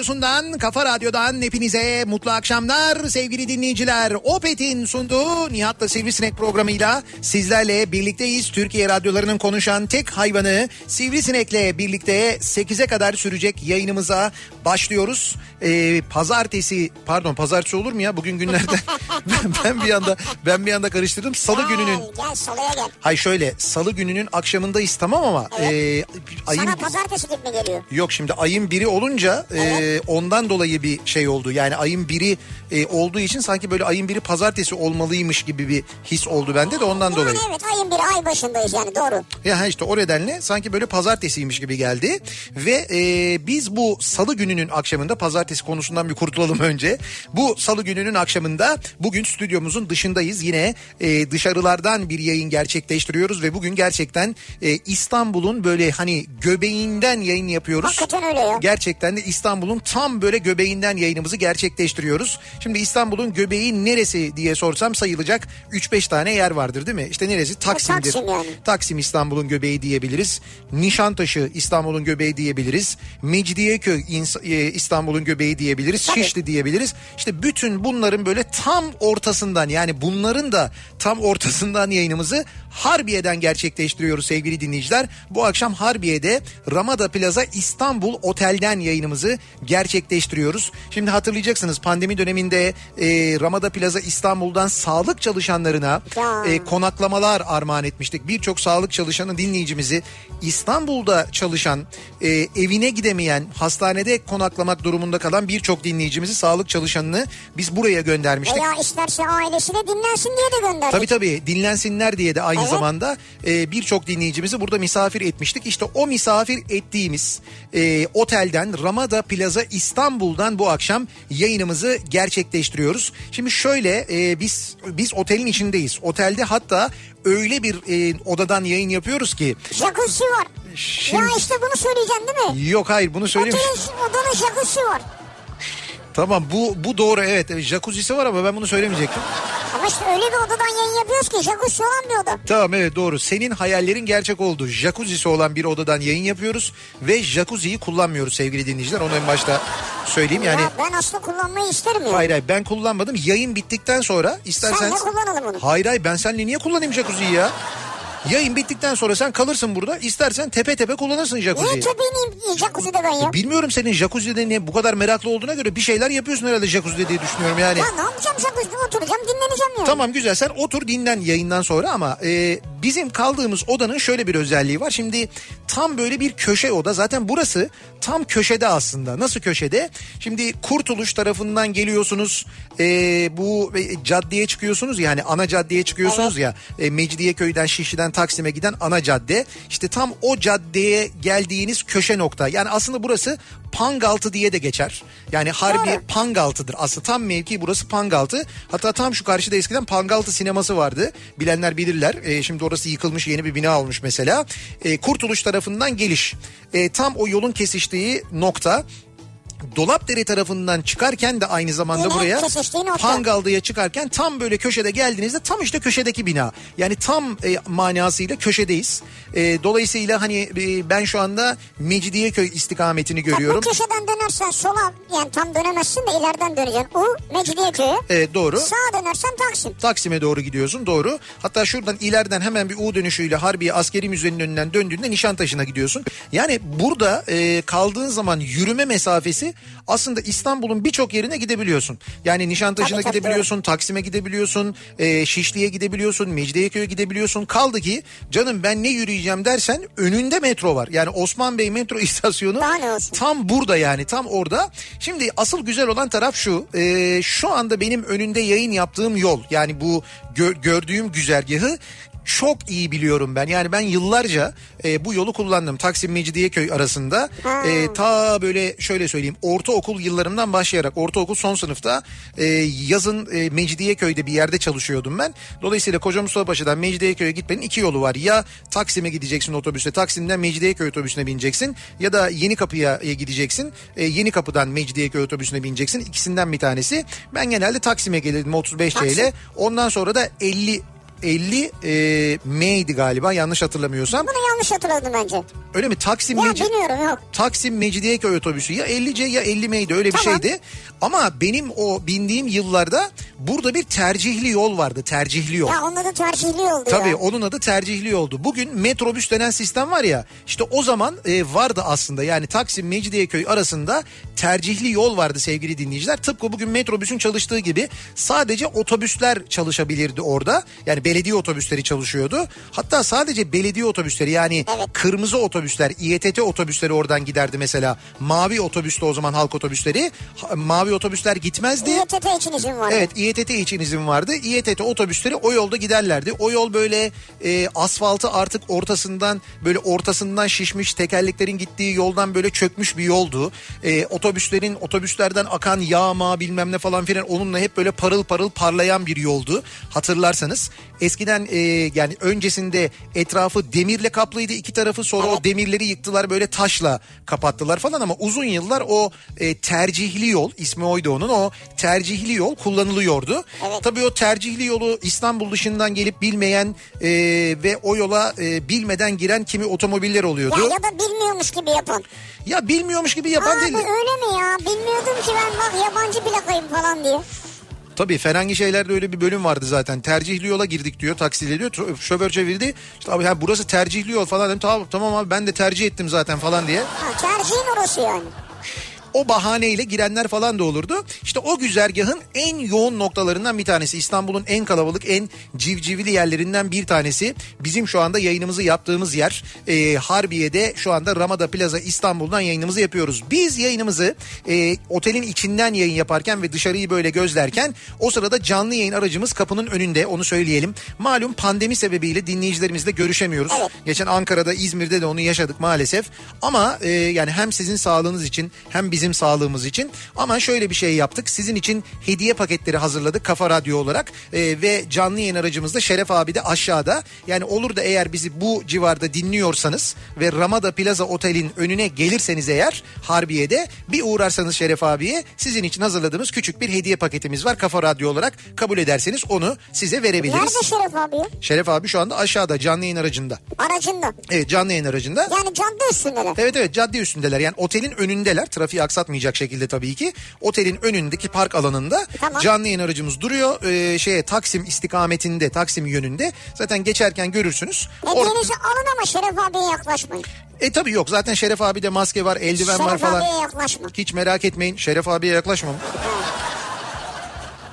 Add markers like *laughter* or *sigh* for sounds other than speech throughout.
radyosundan, kafa radyodan hepinize mutlu akşamlar sevgili dinleyiciler. Opet'in sunduğu Nihat'la Sivrisinek programıyla sizlerle birlikteyiz. Türkiye radyolarının konuşan tek hayvanı Sivrisinek'le birlikte 8'e kadar sürecek yayınımıza başlıyoruz. Ee, pazartesi, pardon pazartesi olur mu ya bugün günlerden? *laughs* *laughs* ben, ben bir anda ben bir anda karıştırdım. Salı gününün Gel, salıya gel. Hay şöyle salı gününün akşamındayız tamam ama e, ayın Sana pazartesi gibi mi geliyor? Yok şimdi ayın biri olunca e, ondan dolayı bir şey oldu. Yani ayın biri e, olduğu için sanki böyle ayın biri pazartesi olmalıymış gibi bir his oldu bende de ondan dolayı. Yani evet ayın bir ay başındayız yani doğru. Ya işte o nedenle sanki böyle pazartesiymiş gibi geldi. Ve e, biz bu salı gününün akşamında pazartesi konusundan bir kurtulalım *laughs* önce. Bu salı gününün akşamında bugün stüdyomuzun dışındayız. Yine e, dışarılardan bir yayın gerçekleştiriyoruz ve bugün gerçekten e, İstanbul'un böyle hani göbeğinden yayın yapıyoruz. Hakikaten öyle ya. Gerçekten de İstanbul'un tam böyle göbeğinden yayınımızı gerçekleştiriyoruz. Şimdi İstanbul'un göbeği neresi diye sorsam sayılacak 3-5 tane yer vardır değil mi? İşte neresi? Taksim'dir. Taksim yani. Taksim İstanbul'un göbeği diyebiliriz. Nişantaşı İstanbul'un göbeği diyebiliriz. Mecidiyeköy e, İstanbul'un göbeği diyebiliriz. Tabii. Şişli diyebiliriz. İşte bütün bunların böyle tam ortasından yani bunların da tam ortasından yayınımızı Harbiye'den gerçekleştiriyoruz sevgili dinleyiciler. Bu akşam Harbiye'de Ramada Plaza İstanbul Otel'den yayınımızı gerçekleştiriyoruz. Şimdi hatırlayacaksınız pandemi döneminde e, Ramada Plaza İstanbul'dan sağlık çalışanlarına e, konaklamalar armağan etmiştik. Birçok sağlık çalışanı dinleyicimizi İstanbul'da çalışan, e, evine gidemeyen, hastanede konaklamak durumunda kalan birçok dinleyicimizi, sağlık çalışanını biz buraya göndermiştik. Veya isterse ailesine dinlensin diye de gönderdik. Tabii tabii dinlensinler diye de aynı Evet. zamanda e, birçok dinleyicimizi burada misafir etmiştik. İşte o misafir ettiğimiz e, otelden Ramada Plaza İstanbul'dan bu akşam yayınımızı gerçekleştiriyoruz. Şimdi şöyle e, biz biz otelin içindeyiz. Otelde hatta öyle bir e, odadan yayın yapıyoruz ki Jacuzzi var. Şimdi- Ya işte bunu söyleyeceksin değil mi? yok hayır bunu söyleyeyim. Otelin odanın jacuzzi var. Tamam bu bu doğru evet jacuzzi'si var ama ben bunu söylemeyecektim. Ama işte öyle bir odadan yayın yapıyoruz ki jacuzzi olan bir oda. Tamam evet doğru. Senin hayallerin gerçek oldu. Jacuzzi'si olan bir odadan yayın yapıyoruz ve jacuzziyi kullanmıyoruz sevgili dinleyiciler. Onu en başta söyleyeyim yani. Ya ben aslında kullanmayı isterim ya. Hayır hayır ben kullanmadım. Yayın bittikten sonra istersen... Sen de kullanalım onu. Hayır hayır ben seninle niye kullanayım jacuzziyi ya? Yayın bittikten sonra sen kalırsın burada. İstersen tepe tepe kullanırsın Niye jacuzziyi. köpeğini jacuzzi'de ben ya? Bilmiyorum senin jacuzzi'de niye bu kadar meraklı olduğuna göre bir şeyler yapıyorsun herhalde jacuzzi'de diye düşünüyorum yani. Ya ne yapacağım jacuzzi'de oturacağım dinleneceğim ya. Tamam güzel sen otur dinlen yayından sonra ama e, bizim kaldığımız odanın şöyle bir özelliği var. Şimdi tam böyle bir köşe oda zaten burası tam köşede aslında. Nasıl köşede? Şimdi Kurtuluş tarafından geliyorsunuz e, bu e, caddeye çıkıyorsunuz yani ana caddeye çıkıyorsunuz ya e, Mecidiyeköy'den Şişli'den Taksim'e giden ana cadde. İşte tam o caddeye geldiğiniz köşe nokta. Yani aslında burası Pangaltı diye de geçer. Yani Harbiye Doğru. Pangaltı'dır. Aslında tam mevki burası Pangaltı. Hatta tam şu karşıda eskiden Pangaltı sineması vardı. Bilenler bilirler. E, şimdi orası yıkılmış yeni bir bina olmuş mesela. E, Kurtuluş tarafından geliş. E, tam o yolun kesiştiği nokta Dolapdere tarafından çıkarken de aynı zamanda Yine buraya. Pangaldı'ya çıkarken tam böyle köşede geldiğinizde tam işte köşedeki bina. Yani tam e, manasıyla köşedeyiz. E, dolayısıyla hani e, ben şu anda Mecidiyeköy istikametini görüyorum. bu köşeden dönersen sola yani tam dönemezsin de ileriden döneceksin. U Mecidiyeköy'e. Evet doğru. Sağa dönersen Taksim. Taksim'e doğru gidiyorsun doğru. Hatta şuradan ileriden hemen bir U dönüşüyle Harbiye Askeri Müze'nin önünden döndüğünde Nişantaşı'na gidiyorsun. Yani burada e, kaldığın zaman yürüme mesafesi aslında İstanbul'un birçok yerine gidebiliyorsun. Yani Nişantaşı'na Tabii, tabii, gidebiliyorsun, Taksim'e gidebiliyorsun, e, Şişli'ye gidebiliyorsun, Mecidiyeköy'e gidebiliyorsun. Kaldı ki canım ben ne yürüyeceğim dersen önünde metro var. Yani Osman Bey metro *laughs* istasyonu tam burada yani tam orada. Şimdi asıl güzel olan taraf şu. e, şu anda benim önünde yayın yaptığım yol yani bu gö- gördüğüm güzergahı çok iyi biliyorum ben. Yani ben yıllarca e, bu yolu kullandım. Taksim Mecidiyeköy arasında. E, ta böyle şöyle söyleyeyim ortaokul yıllarımdan başlayarak ortaokul son sınıfta e, yazın e, Mecidiyeköy'de bir yerde çalışıyordum ben. Dolayısıyla Koca Mustafa Paşa'dan Mecidiyeköy'e gitmenin iki yolu var. Ya Taksim'e gideceksin otobüste Taksim'den Mecidiyeköy otobüsüne bineceksin ya da Yeni Kapı'ya e, gideceksin. E, Yeni Kapı'dan Mecidiyeköy otobüsüne bineceksin. İkisinden bir tanesi. Ben genelde Taksim'e gelirdim 35 Taksim. TL. Ondan sonra da 50 50 e, M'ydi galiba yanlış hatırlamıyorsam. Bunu yanlış hatırladım bence. Öyle mi? Taksim Ya Meci- bilmiyorum yok. Taksim Mecidiyeköy otobüsü ya 50C ya 50 M'ydi öyle bir Tamam. şeydi. Ama benim o bindiğim yıllarda burada bir tercihli yol vardı. Tercihli yol. Ya onun adı tercihli oldu Tabii ya. onun adı tercihli oldu. Bugün metrobüs denen sistem var ya işte o zaman e, vardı aslında yani Taksim Mecidiyeköy arasında tercihli yol vardı sevgili dinleyiciler. Tıpkı bugün metrobüsün çalıştığı gibi sadece otobüsler çalışabilirdi orada. Yani belediye otobüsleri çalışıyordu. Hatta sadece belediye otobüsleri yani Evet. kırmızı otobüsler İETT otobüsleri oradan giderdi mesela. Mavi otobüste o zaman halk otobüsleri mavi otobüsler gitmezdi. İETT için izin var. Evet İETT için izin vardı. İETT otobüsleri o yolda giderlerdi. O yol böyle e, asfaltı artık ortasından böyle ortasından şişmiş tekerleklerin gittiği yoldan böyle çökmüş bir yoldu. E, otobüslerin otobüslerden akan yağma bilmem ne falan filan onunla hep böyle parıl parıl parlayan bir yoldu. Hatırlarsanız eskiden e, yani öncesinde etrafı demirle kaplıydı iki tarafı sonra o demirleri yıktılar böyle taşla kapattılar falan ama uzun yıllar o e, tercihli yol ismi oydu onun o tercihli yol kullanılıyordu. Evet. Tabii o tercihli yolu İstanbul dışından gelip bilmeyen e, ve o yola e, bilmeden giren kimi otomobiller oluyordu. Ya Ya, ya da bilmiyormuş gibi yapan. bilmiyormuş gibi yapan değil. öyle mi ya? Bilmiyordum ki ben bak yabancı plakayım falan diye. Tabii Ferengi şeylerde öyle bir bölüm vardı zaten. Tercihli yola girdik diyor taksiyle diyor. Şoför çevirdi. İşte abi ha, burası tercihli yol falan dedim. Tamam, tamam abi ben de tercih ettim zaten falan diye. Ha, tercihin orası yani. O bahaneyle girenler falan da olurdu. İşte o güzergahın en yoğun noktalarından bir tanesi. İstanbul'un en kalabalık, en civcivli yerlerinden bir tanesi. Bizim şu anda yayınımızı yaptığımız yer. Ee, Harbiye'de şu anda Ramada Plaza İstanbul'dan yayınımızı yapıyoruz. Biz yayınımızı e, otelin içinden yayın yaparken ve dışarıyı böyle gözlerken o sırada canlı yayın aracımız kapının önünde onu söyleyelim. Malum pandemi sebebiyle dinleyicilerimizle görüşemiyoruz. Evet. Geçen Ankara'da, İzmir'de de onu yaşadık maalesef. Ama e, yani hem sizin sağlığınız için hem bizim sağlığımız için. Ama şöyle bir şey yaptık. Sizin için hediye paketleri hazırladık Kafa Radyo olarak. E, ve canlı yayın aracımızda Şeref abi de aşağıda. Yani olur da eğer bizi bu civarda dinliyorsanız ve Ramada Plaza Otel'in önüne gelirseniz eğer Harbiye'de bir uğrarsanız Şeref abiye sizin için hazırladığımız küçük bir hediye paketimiz var. Kafa Radyo olarak kabul ederseniz onu size verebiliriz. Nerede Şeref abi? Şeref abi şu anda aşağıda canlı yayın aracında. Aracında. Evet canlı yayın aracında. Yani cadde üstündeler. Evet evet cadde üstündeler yani otelin önündeler trafiği aksatmayacak şekilde tabii ki otelin önündeki park alanında Tamam. canlı yayın aracımız duruyor ee, şeye Taksim istikametinde Taksim yönünde zaten geçerken görürsünüz. Or- Hediyenizi alın ama Şeref abiye yaklaşmayın. e tabii yok zaten Şeref abi de maske var eldiven var Şeref falan. abiye yaklaşma. Hiç merak etmeyin Şeref abiye yaklaşmam.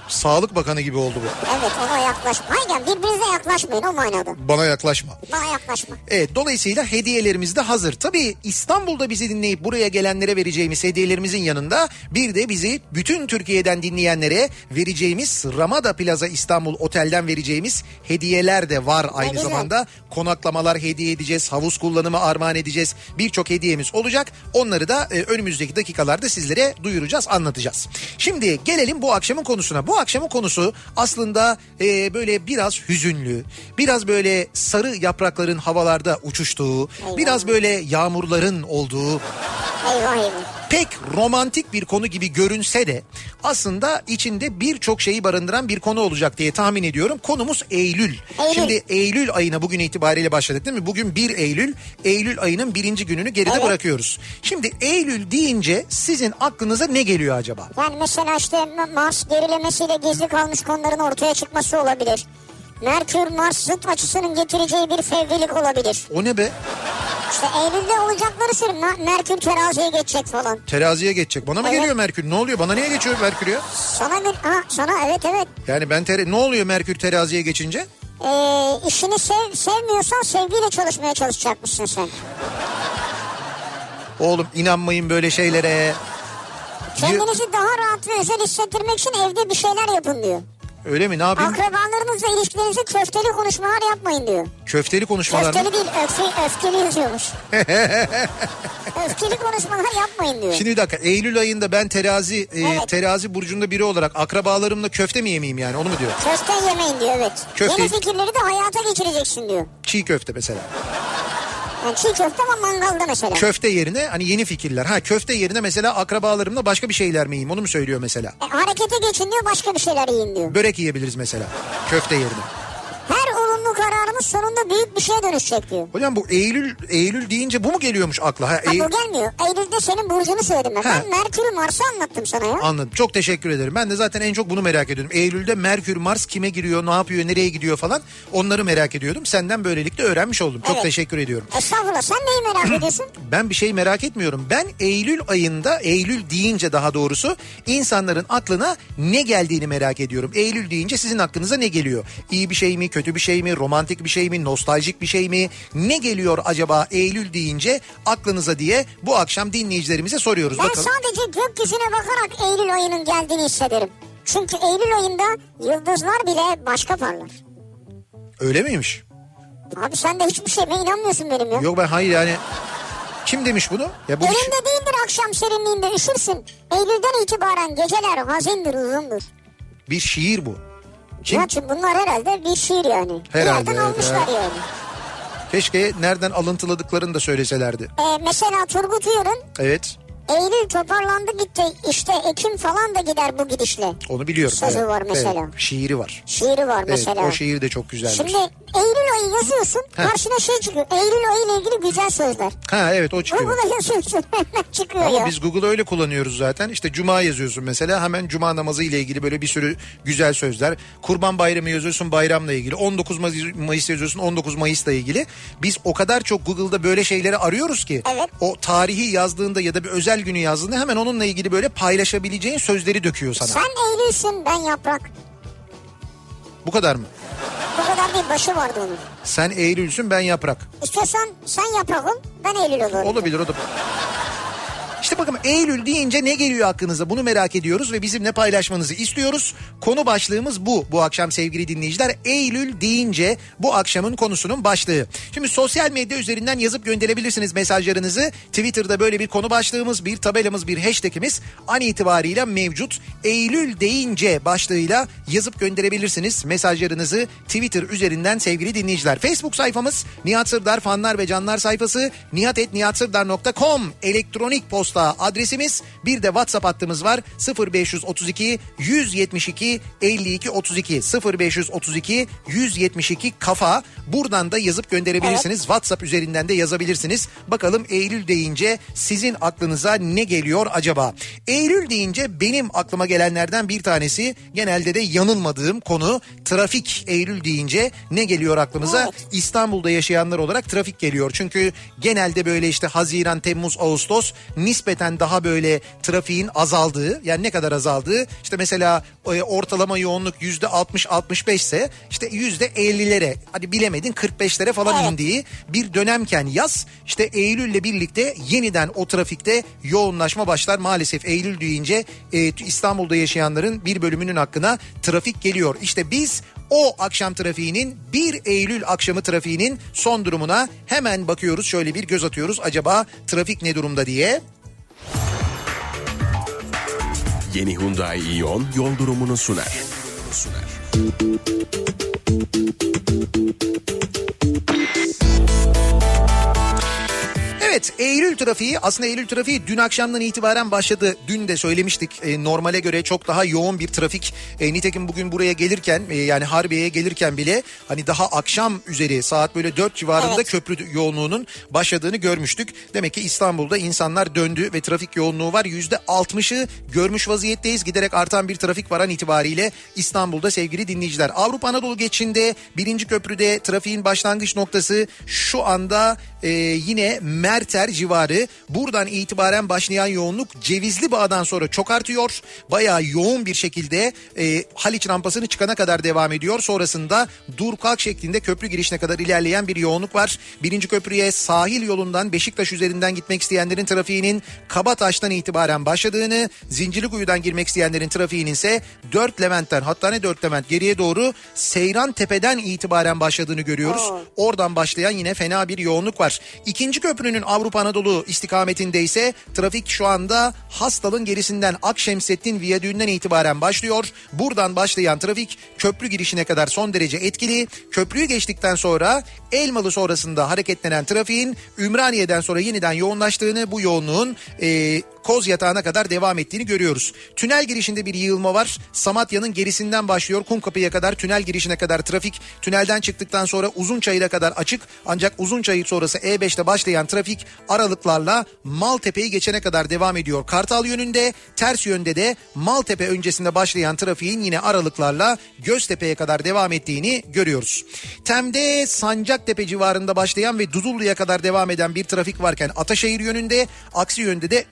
Sağlık Bakanı gibi oldu bu. Evet ona yaklaşma. Aynen birbirinize yaklaşmayın o manada. Bana yaklaşma. Bana yaklaşma. Evet dolayısıyla hediyelerimiz de hazır. Tabii İstanbul'da bizi dinleyip buraya gelenlere vereceğimiz hediyelerimizin yanında bir de bizi bütün Türkiye'den dinleyenlere vereceğimiz Ramada Plaza İstanbul Otel'den vereceğimiz hediyeler de var aynı zamanda. Konaklamalar hediye edeceğiz, havuz kullanımı armağan edeceğiz. Birçok hediyemiz olacak. Onları da e, önümüzdeki dakikalarda sizlere duyuracağız, anlatacağız. Şimdi gelelim bu akşamın konusuna. Bu akşam akşamın konusu aslında e, böyle biraz hüzünlü, biraz böyle sarı yaprakların havalarda uçuştuğu, biraz böyle yağmurların olduğu Eyvah eyvah. Pek romantik bir konu gibi görünse de aslında içinde birçok şeyi barındıran bir konu olacak diye tahmin ediyorum. Konumuz Eylül. Eylül. Şimdi Eylül ayına bugün itibariyle başladık değil mi? Bugün 1 Eylül. Eylül ayının birinci gününü geride Evet. bırakıyoruz. Şimdi Eylül deyince sizin aklınıza ne geliyor acaba? Yani mesela işte Ma- Mars gerilemesiyle gizli kalmış konuların ortaya çıkması olabilir. Merkür Mars zıt açısının getireceği bir fevrilik olabilir. O ne be? İşte Eylül'de olacakları. Ma- Merkür teraziye geçecek falan. Teraziye geçecek. Bana mı Evet. geliyor Merkür? Ne oluyor? Bana niye geçiyor Merkür ya? Sana. Ha sana evet evet. Yani ben ter- ne oluyor Merkür teraziye geçince? Ee, işini sev, sevmiyorsan sevgiyle çalışmaya çalışacakmışsın sen. Oğlum inanmayın böyle şeylere. Kendinizi daha rahat ve özel hissettirmek için evde bir şeyler yapın diyor. Öyle mi? Ne yapayım? Akrabalarınızla ilişkilerinizi köfteli konuşmalar yapmayın diyor. Köfteli konuşmalar mı? Köfteli değil öfke, öfkeli yazıyormuş. *laughs* öfkeli konuşmalar yapmayın diyor. Şimdi bir dakika Eylül ayında ben terazi e, Evet. terazi burcunda biri olarak akrabalarımla köfte mi yemeyeyim yani onu mu diyor? Köfte yemeyin diyor evet. Köfte- Yeni fikirleri de hayata geçireceksin diyor. Çiğ köfte mesela. Yani çiğ köfte ama mangalda mesela. Köfte yerine hani yeni fikirler. Ha köfte yerine mesela akrabalarımla başka bir şeyler mi yiyeyim onu mu söylüyor mesela? E, harekete geçin diyor başka bir şeyler yiyin diyor. Börek yiyebiliriz mesela köfte yerine. Kararımız sonunda büyük bir şeye dönüşecek diyor. Hocam bu Eylül Eylül deyince bu mu geliyormuş akla? Ha, Ha, Eylül- bu gelmiyor. Eylül'de senin burcunu söyledim ben. Ha. Ben Merkür Mars'ı anlattım sana ya. Anladım. Çok teşekkür ederim. Ben de zaten en çok bunu merak ediyordum. Eylül'de Merkür, Mars kime giriyor, ne yapıyor, nereye gidiyor falan. Onları merak ediyordum. Senden böylelikle öğrenmiş oldum. Çok Evet. teşekkür ediyorum. Estağfurullah sen neyi merak *clears throat* ediyorsun? Ben bir şey merak etmiyorum. Ben Eylül ayında, Eylül deyince daha doğrusu insanların aklına ne geldiğini merak ediyorum. Eylül deyince sizin aklınıza ne geliyor? İyi bir şey mi, kötü bir şey mi, romantik bir şey mi, nostaljik bir şey mi? Ne geliyor acaba Eylül deyince aklınıza diye bu akşam dinleyicilerimize soruyoruz. Ben Bakalım. sadece gökyüzüne bakarak Eylül ayının geldiğini hissederim. Çünkü Eylül ayında yıldızlar bile başka parlar. Öyle miymiş? Abi sen de hiçbir şeyime inanmıyorsun benim ya. Yok ben hayır yani kim demiş bunu? Ya bu bir şey- Elinde değildir akşam serinliğinde üşürsün. Eylül'den itibaren geceler hazindir uzundur. bir şiir bu. Kim? Ya çünkü bunlar herhalde bir şiir yani. Herhalde, Bir yerden almışlar evet. yani. Keşke nereden alıntıladıklarını da söyleselerdi. Ee, mesela Turgut Uyar'ın Evet. Eylül toparlandı gitti işte Ekim falan da gider bu gidişle. Onu biliyorum. Sözü evet. var mesela. Evet, şiiri var. Şiiri var Evet, mesela. o şiir de çok güzeldir. Şimdi Eylül ayı yazıyorsun Heh. karşına şey çıkıyor. Eylül ayı ile ilgili güzel sözler. Ha evet o çıkıyor. Google'a yazıyorsun *laughs* hemen çıkıyor Ama ya. biz Google'ı öyle kullanıyoruz zaten. İşte cuma yazıyorsun mesela hemen cuma namazı ile ilgili böyle bir sürü güzel sözler. Kurban bayramı yazıyorsun bayramla ilgili. 19 Mayıs- Mayıs yazıyorsun 19 Mayıs'la ilgili. Biz o kadar çok Google'da böyle şeyleri arıyoruz ki. Evet. O tarihi yazdığında ya da bir özel günü yazdığında hemen onunla ilgili böyle paylaşabileceğin sözleri döküyor sana. Sen Eylül'sün ben yaprak. Bu kadar mı? Bu kadar bir başı vardı onun. Sen Eylül'sün ben yaprak. İstiyorsan sen yaprak ol ben Eylül olurum. Olabilir o da. İşte bakın Eylül deyince ne geliyor aklınıza bunu merak ediyoruz ve bizimle paylaşmanızı istiyoruz. Konu başlığımız bu bu akşam sevgili dinleyiciler. Eylül deyince bu akşamın konusunun başlığı. Şimdi sosyal medya üzerinden yazıp gönderebilirsiniz mesajlarınızı. Twitter'da böyle bir konu başlığımız, bir tabelamız, bir hashtagimiz an itibariyle mevcut. Eylül deyince başlığıyla yazıp gönderebilirsiniz mesajlarınızı Twitter üzerinden sevgili dinleyiciler. Facebook sayfamız Nihat Sırdar fanlar ve canlar sayfası nihatetnihatsırdar.com elektronik posta adresimiz. Bir de WhatsApp hattımız var. 0532 172 52 32 0532 172 kafa. Buradan da yazıp gönderebilirsiniz. WhatsApp üzerinden de yazabilirsiniz. Bakalım Eylül deyince sizin aklınıza ne geliyor acaba? Eylül deyince benim aklıma gelenlerden bir tanesi genelde de yanılmadığım konu trafik. Eylül deyince ne geliyor aklımıza? Evet. İstanbul'da yaşayanlar olarak trafik geliyor. Çünkü genelde böyle işte Haziran, Temmuz, Ağustos nispeten daha böyle trafiğin azaldığı yani ne kadar azaldığı işte mesela e, ortalama yoğunluk yüzde 60-65 ise işte yüzde 50'lere hadi bilemedin 45'lere falan Evet. indiği bir dönemken yaz işte Eylül'le birlikte yeniden o trafikte yoğunlaşma başlar. Maalesef Eylül deyince e, İstanbul'da yaşayanların bir bölümünün hakkına trafik geliyor. İşte biz o akşam trafiğinin 1 Eylül akşamı trafiğinin son durumuna hemen bakıyoruz. Şöyle bir göz atıyoruz. Acaba trafik ne durumda diye. Yeni Hyundai Ion yol durumunu sunar. sunar. Evet Eylül trafiği aslında Eylül trafiği dün akşamdan itibaren başladı. Dün de söylemiştik e, normale göre çok daha yoğun bir trafik. E, nitekim bugün buraya gelirken e, yani Harbiye'ye gelirken bile hani daha akşam üzeri saat böyle 4 civarında Evet. köprü yoğunluğunun başladığını görmüştük. Demek ki İstanbul'da insanlar döndü ve trafik yoğunluğu var. %60'ı görmüş vaziyetteyiz. Giderek artan bir trafik var an itibariyle İstanbul'da sevgili dinleyiciler. Avrupa Anadolu geçişinde birinci köprüde trafiğin başlangıç noktası şu anda e, yine Merter civarı. Buradan itibaren başlayan yoğunluk Cevizli Bağ'dan sonra çok artıyor. Bayağı yoğun bir şekilde e, Haliç rampasını çıkana kadar devam ediyor. Sonrasında dur kalk şeklinde köprü girişine kadar ilerleyen bir yoğunluk var. Birinci köprüye sahil yolundan Beşiktaş üzerinden gitmek isteyenlerin trafiğinin Kabataş'tan itibaren başladığını, Zincirlikuyu'dan girmek isteyenlerin trafiğinin ise 4 Levent'ten hatta ne 4 Levent geriye doğru Seyran Tepe'den itibaren başladığını görüyoruz. Oradan başlayan yine fena bir yoğunluk var. İkinci köprünün Avrupa Anadolu istikametinde ise trafik şu anda Hastal'ın gerisinden Akşemsettin Viyadüğü'nden itibaren başlıyor. Buradan başlayan trafik köprü girişine kadar son derece etkili. Köprüyü geçtikten sonra Elmalı sonrasında hareketlenen trafiğin Ümraniye'den sonra yeniden yoğunlaştığını bu yoğunluğun e, Koz yatağına kadar devam ettiğini görüyoruz. Tünel girişinde bir yığılma var. Samatya'nın gerisinden başlıyor. Kumkapı'ya kadar tünel girişine kadar trafik. Tünelden çıktıktan sonra Uzunçayır'a kadar açık. Ancak Uzunçayır sonrası E5'te başlayan trafik aralıklarla Maltepe'yi geçene kadar devam ediyor. Kartal yönünde ters yönde de Maltepe öncesinde başlayan trafiğin yine aralıklarla Göztepe'ye kadar devam ettiğini görüyoruz. Tem'de Sancaktepe civarında başlayan ve Duzullu'ya kadar devam eden bir trafik varken Ataşehir yönünde aksi yönde de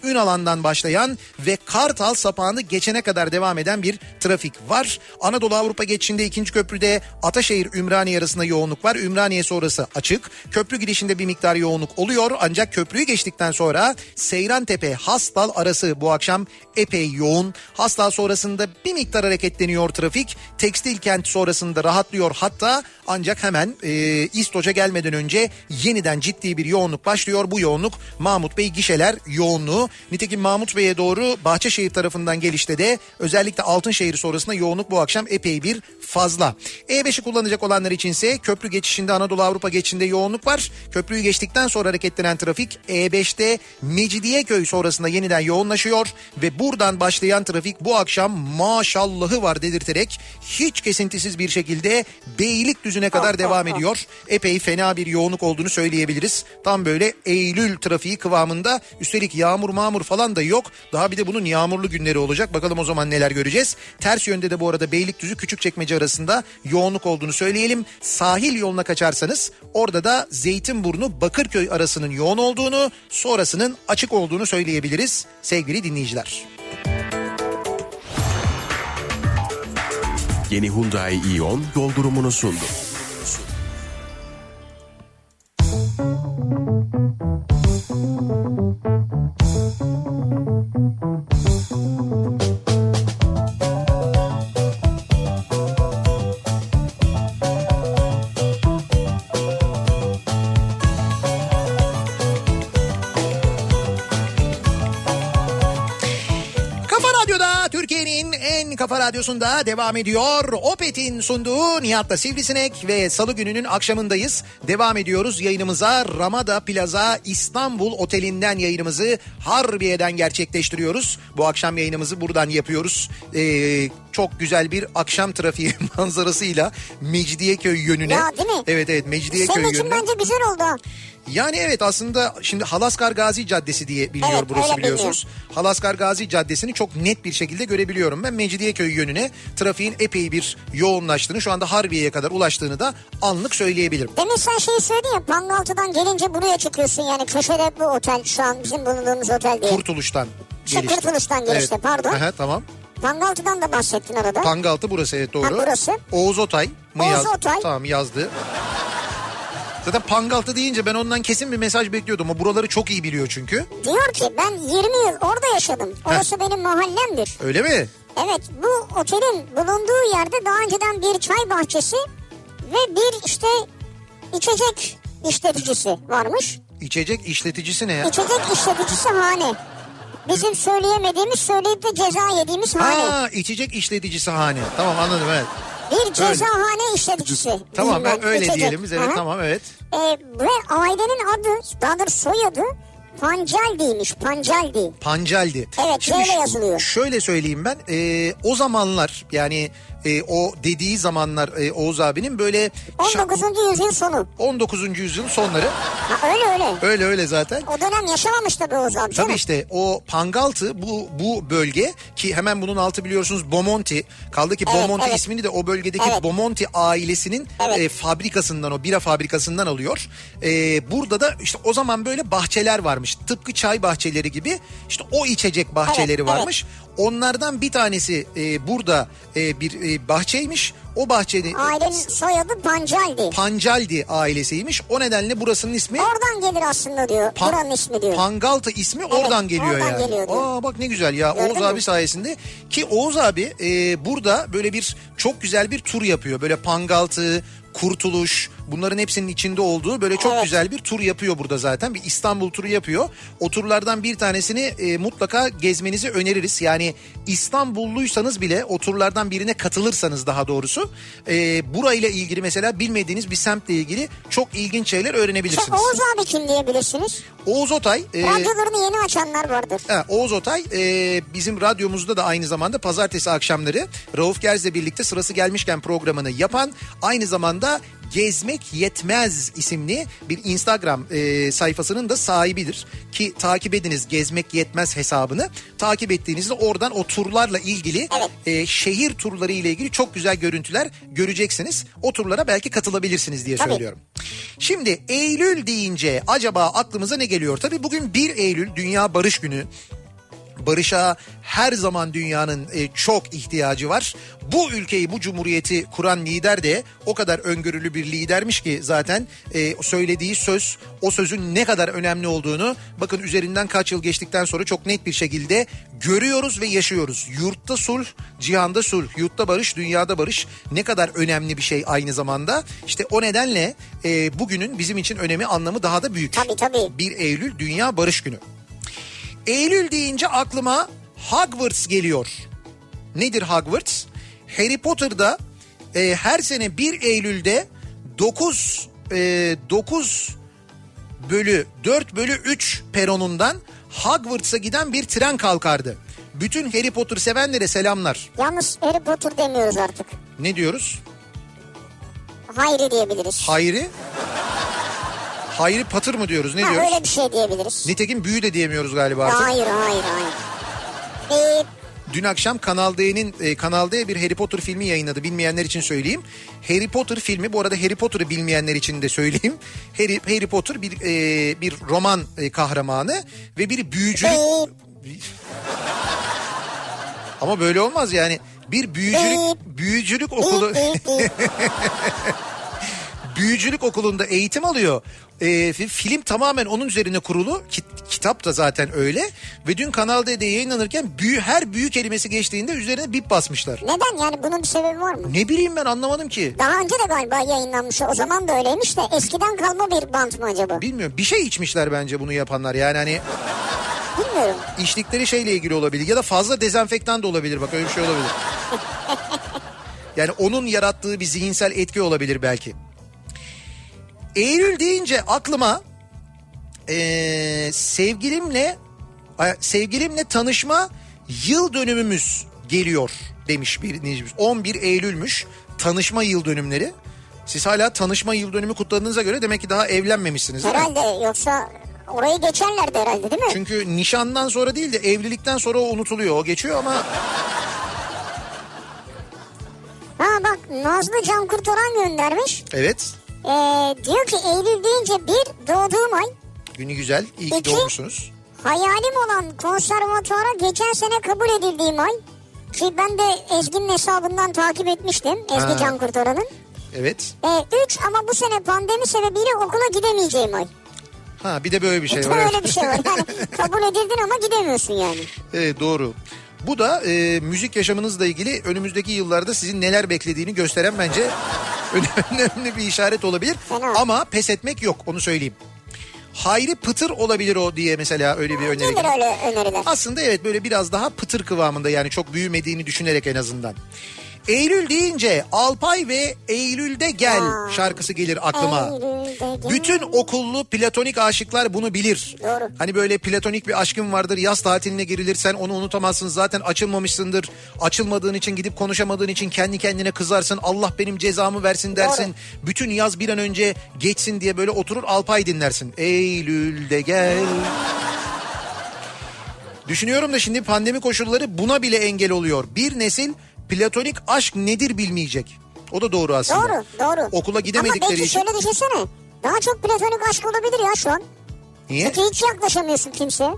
Ünalan'dan başlayan ve Kartal sapağını geçene kadar devam eden bir trafik var. Anadolu Avrupa geçişinde ikinci köprüde Ataşehir Ümraniye arasında yoğunluk var. Ümraniye sonrası açık. Köprü girişinde bir miktar yoğunluk oluyor ancak köprüyü geçtikten sonra Seyrantepe Hastal arası bu akşam epey yoğun. Hastal sonrasında bir miktar hareketleniyor trafik. Tekstil kent sonrasında rahatlıyor hatta ancak hemen e, İstoç'a gelmeden önce yeniden ciddi bir yoğunluk başlıyor. Bu yoğunluk Mahmut Bey gişeler yoğunluğu. Nitekim Mahmut Bey'e doğru Bahçeşehir tarafından gelişte de özellikle Altınşehir sonrasında yoğunluk bu akşam epey bir fazla. E5'i kullanacak olanlar içinse köprü geçişinde Anadolu Avrupa geçişinde yoğunluk var. Köprüyü geçtikten sonra hareketlenen trafik E5'te Mecidiyeköy sonrasında yeniden yoğunlaşıyor ve buradan başlayan trafik bu akşam maşallahı var dedirterek hiç kesintisiz bir şekilde Beylikdüzü'ne kadar devam ediyor. Epey fena bir yoğunluk olduğunu söyleyebiliriz. Tam böyle Eylül trafiği kıvamında üstelik yağmur mağmur falan da yok. Daha bir de bunun yağmurlu günleri olacak. Bakalım o zaman neler göreceğiz. Ters yönde de bu arada Beylikdüzü Küçükçekmece arasında yoğunluk olduğunu söyleyelim. Sahil yoluna kaçarsanız orada da Zeytinburnu Bakırköy arasının yoğun olduğunu sonrasının açık olduğunu söyleyebiliriz sevgili dinleyiciler. Yeni Hyundai Ion yol durumunu sundu. Kafa Thank you. Kafa radyosunda devam ediyor. Opet'in sunduğu Nihat'la Sivrisinek ve salı gününün akşamındayız. Devam ediyoruz yayınımıza Ramada Plaza İstanbul Oteli'nden yayınımızı Harbiye'den gerçekleştiriyoruz. Bu akşam yayınımızı buradan yapıyoruz. Ee, çok güzel bir akşam trafiği *laughs* manzarasıyla Mecidiyeköy yönüne. Ya, değil mi? Evet evet Mecidiyeköy Senin için yönüne. bence güzel oldu. Yani evet aslında şimdi Halaskar Gazi Caddesi diye biliniyor Evet, burası biliyorsunuz. Halaskar Gazi Caddesi'ni çok net bir şekilde görebiliyorum. Ben Mecidiyeköy yönüne trafiğin epey bir yoğunlaştığını şu anda Harbiye'ye kadar ulaştığını da anlık söyleyebilirim. Demin sen şeyi söyledin ya Pangaltı'dan gelince buraya çıkıyorsun yani köşede bu otel şu an bizim bulunduğumuz otel diye. Kurtuluş'tan Şey, gelişte. Kurtuluş'tan gelişte, pardon. Aha, tamam. Pangaltı'dan da bahsettin arada. Pangaltı burası evet doğru. Ha, burası. Oğuz Otay mı Oğuz yazdı? Otay. Tamam yazdı. Zaten Pangaltı deyince ben ondan kesin bir mesaj bekliyordum. O buraları çok iyi biliyor çünkü. Diyor ki ben 20 yıl orada yaşadım. Orası benim mahallemdir. Öyle mi? Evet bu otelin bulunduğu yerde daha önceden bir çay bahçesi ve bir işte içecek işleticisi varmış. İçecek işleticisi ne ya? İçecek işleticisi hane. Bizim söyleyemediğimiz söyleyip de ceza yediğimiz hane. Ha içecek işleticisi hane. Tamam anladım evet. Bir cezahane işleticisi. Tamam ben öyle içecek. diyelim evet Aha. tamam evet. Ee, ve ailenin adı, daha doğrusu soyadı Pancaldi'ymiş. Pancaldi. Pancaldi. Evet, şöyle yazılıyor. Şöyle söyleyeyim ben. e, o zamanlar yani e, o dediği zamanlar e, Oğuz abinin böyle şa- 19. yüzyıl sonu. 19. yüzyılın sonları. Ha, öyle öyle. Öyle öyle zaten. O dönem yaşamamış tabii Oğuz abi. Tabii işte o Pangaltı bu bu bölge ki hemen bunun altı biliyorsunuz Bomonti. Kaldı ki Evet, Bomonti evet. ismini de o bölgedeki Evet. Bomonti ailesinin Evet. e, fabrikasından o bira fabrikasından alıyor. E, burada da işte o zaman böyle bahçeler varmış. Tıpkı çay bahçeleri gibi işte o içecek bahçeleri Evet, varmış. Onlardan bir tanesi e, burada e, bir e, bahçeymiş. O bahçede Ailenin soyadı Pancaldi. Pancaldi ailesiymiş. O nedenle burasının ismi Oradan gelir aslında diyor. Pan- Buranın ismi diyor. Pangaltı ismi oradan geliyor oradan yani. geliyor diyor. Aa bak ne güzel ya Gördün Oğuz mü? abi sayesinde ki Oğuz abi e, burada böyle bir çok güzel bir tur yapıyor. Böyle Pangaltı, Kurtuluş bunların hepsinin içinde olduğu böyle çok Evet. güzel bir tur yapıyor burada zaten. Bir İstanbul turu yapıyor. O turlardan bir tanesini e, mutlaka gezmenizi öneririz. Yani İstanbulluysanız bile o turlardan birine katılırsanız daha doğrusu e, burayla ilgili mesela bilmediğiniz bir semtle ilgili çok ilginç şeyler öğrenebilirsiniz. Şey, Oğuz abi kim diyebilirsiniz? Oğuz Otay e, Radyolarını yeni açanlar vardır. Ha, Oğuz Otay e, bizim radyomuzda da aynı zamanda pazartesi akşamları Rauf Gerz'le birlikte sırası gelmişken programını yapan aynı zamanda Gezmek Yetmez isimli bir Instagram e, sayfasının da sahibidir. Ki takip ediniz Gezmek Yetmez hesabını. Takip ettiğinizde oradan o turlarla ilgili e, şehir turları ile ilgili çok güzel görüntüler göreceksiniz. O turlara belki katılabilirsiniz diye Tabii. söylüyorum. Şimdi Eylül deyince acaba aklımıza ne geliyor? Tabii bugün 1 Eylül Dünya Barış Günü. Barışa her zaman dünyanın e, çok ihtiyacı var. Bu ülkeyi, bu cumhuriyeti kuran lider de o kadar öngörülü bir lidermiş ki zaten e, söylediği söz, o sözün ne kadar önemli olduğunu bakın üzerinden kaç yıl geçtikten sonra çok net bir şekilde görüyoruz ve yaşıyoruz. Yurtta sulh, cihanda sulh, yurtta barış, dünyada barış ne kadar önemli bir şey aynı zamanda. İşte o nedenle e, bugünün bizim için önemi, anlamı daha da büyük. Tabii tabii. 1 Eylül Dünya Barış Günü. Eylül deyince aklıma Hogwarts geliyor. Nedir Hogwarts? Harry Potter'da e, her sene 1 Eylül'de 9 e, 9 bölü 4 bölü 3 peronundan Hogwarts'a giden bir tren kalkardı. Bütün Harry Potter sevenlere selamlar. Yalnız Harry Potter demiyoruz artık. Ne diyoruz? Hayri diyebiliriz. Hayri? Hayri Potter mı diyoruz? Ne ha, diyoruz? öyle bir şey diyebiliriz. Nitekim büyü de diyemiyoruz galiba artık. Hayır hayır hayır. Ee, Dün akşam Kanal D'nin e, Kanal D bir Harry Potter filmi yayınladı. Bilmeyenler için söyleyeyim. Harry Potter filmi bu arada Harry Potter'ı bilmeyenler için de söyleyeyim. Harry, Harry Potter bir e, bir roman e, kahramanı ve bir büyücülük *laughs* ama böyle olmaz yani. Bir büyücülük büyücülük okulu *laughs* büyücülük okulunda eğitim alıyor. Fi- film tamamen onun üzerine kurulu. Ki- kitap da zaten öyle. Ve dün Kanal D'de yayınlanırken büyü, her büyü kelimesi geçtiğinde üzerine bip basmışlar. neden yani bunun bir sebebi var mı? Ne bileyim ben anlamadım ki. Daha önce de galiba yayınlanmış o zaman da öyleymiş de eskiden kalma bir bant mı acaba? Bilmiyorum bir şey içmişler bence bunu yapanlar. Yani hani Bilmiyorum. içtikleri şeyle ilgili olabilir. Ya da fazla dezenfektan da olabilir bak öyle bir şey olabilir. *laughs* Yani onun yarattığı bir zihinsel etki olabilir belki. Eylül deyince aklıma eee, sevgilimle sevgilimle tanışma yıl dönümümüz geliyor demiş bir dinleyicimiz. 11 Eylül'müş tanışma yıl dönümleri. Siz hala tanışma yıl dönümü kutladığınıza göre demek ki daha evlenmemişsiniz mi? Herhalde yoksa orayı geçerlerdi herhalde değil mi? Çünkü nişandan sonra değil de evlilikten sonra o unutuluyor. O geçiyor ama Ha bak Nazlı Can Kurtaran göndermiş. evet Ee, diyor ki Eylül deyince bir doğduğum ay günü güzel. İyi ki İki. doğmuşsunuz. hayalim olan konservatuara geçen sene kabul edildiğim ay. Ki ben de Ezgi'nin hesabından takip etmiştim Ezgi Ha. Can Kurtaran'ın. Evet. Ee, üç ama bu sene pandemi sebebiyle okula gidemeyeceğim ay. Ha bir de böyle bir şey var. öyle bir şey var. *laughs* Yani kabul edildin ama gidemiyorsun yani. Evet doğru. Bu da e, müzik yaşamınızla ilgili önümüzdeki yıllarda sizin neler beklediğini gösteren bence *laughs* önemli bir işaret olabilir. Fena. Ama pes etmek yok onu söyleyeyim. Hayri Pıtır olabilir o diye mesela öyle bir öneri. Gelir geldi. öyle öneriler. Aslında evet böyle biraz daha pıtır kıvamında yani çok büyümediğini düşünerek en azından. Eylül deyince Alpay ve Eylül'de Gel Aa. şarkısı gelir aklıma. Gel. Bütün okullu platonik aşıklar bunu bilir. Doğru. Hani böyle platonik bir aşkın vardır. Yaz tatiline girilir sen onu unutamazsın. Zaten açılmamışsındır. Açılmadığın için gidip konuşamadığın için kendi kendine kızarsın. Allah benim cezamı versin dersin. Bütün yaz bir an önce geçsin diye böyle oturur Alpay dinlersin. Eylül'de gel. *laughs* Düşünüyorum da şimdi pandemi koşulları buna bile engel oluyor. Bir nesil platonik aşk nedir bilmeyecek. O da doğru aslında. Doğru doğru. Okula Ama gidemedikleri belki için. şöyle düşünsene. Daha çok platonik aşk olabilir ya şu an. Niye? Çünkü hiç yaklaşamıyorsun kimseye.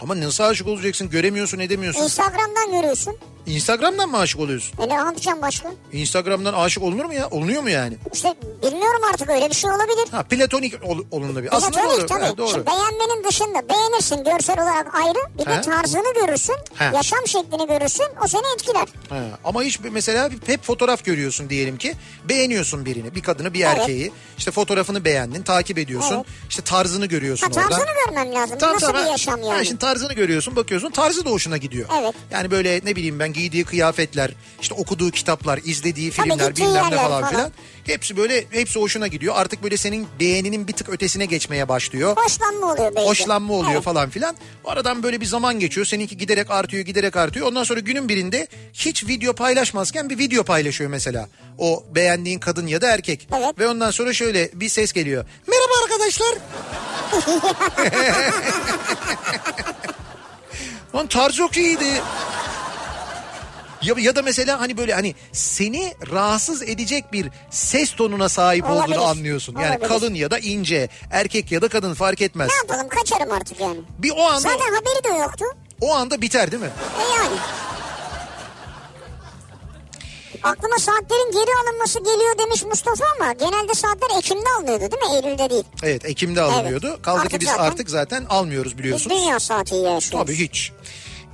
Ama nasıl aşık olacaksın göremiyorsun edemiyorsun. Instagram'dan görüyorsun. Instagram'dan mı aşık oluyorsun? E ne yapacağım başka? Instagram'dan aşık olunur mu ya? Olunuyor mu yani? İşte bilmiyorum artık öyle bir şey olabilir. Ha platonik ol, olunabilir. Aslında Platonik doğru. tabii. Ha, doğru. Şimdi beğenmenin dışında beğenirsin görsel olarak ayrı. Bir de He. tarzını görürsün. He. Yaşam şeklini görürsün. O seni etkiler. Ha, Ama hiç mesela hep fotoğraf görüyorsun diyelim ki. Beğeniyorsun birini. Bir kadını bir Evet. erkeği. İşte fotoğrafını beğendin. Takip ediyorsun. Evet. İşte tarzını görüyorsun Ha, tarzını oradan. görmem lazım. Tamam, Nasıl tamam. bir yaşam Ha, yani? şimdi tarzını görüyorsun bakıyorsun tarzı da hoşuna gidiyor. Evet. Yani böyle ne bileyim ben giydiği kıyafetler işte okuduğu kitaplar izlediği filmler bilmem ne falan. filan. Hepsi böyle hepsi hoşuna gidiyor. Artık böyle senin beğeninin bir tık ötesine geçmeye başlıyor. Hoşlanma oluyor belki. Hoşlanma oluyor Evet. falan filan. Aradan böyle bir zaman geçiyor. Seninki giderek artıyor giderek artıyor. Ondan sonra günün birinde hiç video paylaşmazken bir video paylaşıyor mesela. O beğendiğin kadın ya da erkek. Evet. Ve ondan sonra şöyle bir ses geliyor. Merhaba arkadaşlar. *laughs* Lan tarz çok iyiydi. Ya, ya da mesela hani böyle hani seni rahatsız edecek bir ses tonuna sahip Olabilir. olduğunu anlıyorsun. Yani Olabilir. kalın ya da ince, erkek ya da kadın fark etmez. Ne yapalım kaçarım artık yani. Bir o anda Zaten haberi de yoktu. o anda biter değil mi? E yani. Aklıma saatlerin geri alınması geliyor demiş Mustafa ama genelde saatler Ekim'de alınıyordu değil mi? Eylül'de değil. Evet Ekim'de alınıyordu. Kaldı ki Artık biz zaten- artık zaten almıyoruz Biz biliyorsunuz. dünya saatiyle yaşıyoruz. Tabii hiç.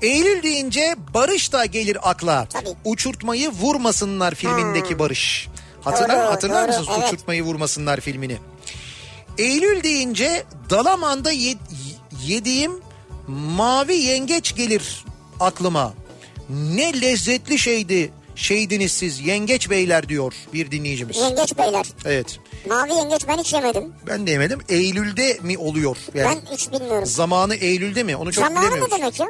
Eylül deyince Barış da gelir akla. Tabii. Uçurtmayı vurmasınlar filmindeki Ha. Barış. Hatırlar, Doğru, hatırlar doğru, mısınız evet. Uçurtmayı vurmasınlar filmini? Eylül deyince Dalaman'da ye- yediğim mavi yengeç gelir aklıma. Ne lezzetli şeydi şeydiniz siz yengeç beyler diyor bir dinleyicimiz. Yengeç beyler. Evet Mavi yengeç ben hiç yemedim. ben de yemedim. Eylül'de mi oluyor? Yani Ben hiç bilmiyorum. zamanı Eylül'de mi? Onu çok Zamanı ne bilemiyoruz. demek ya?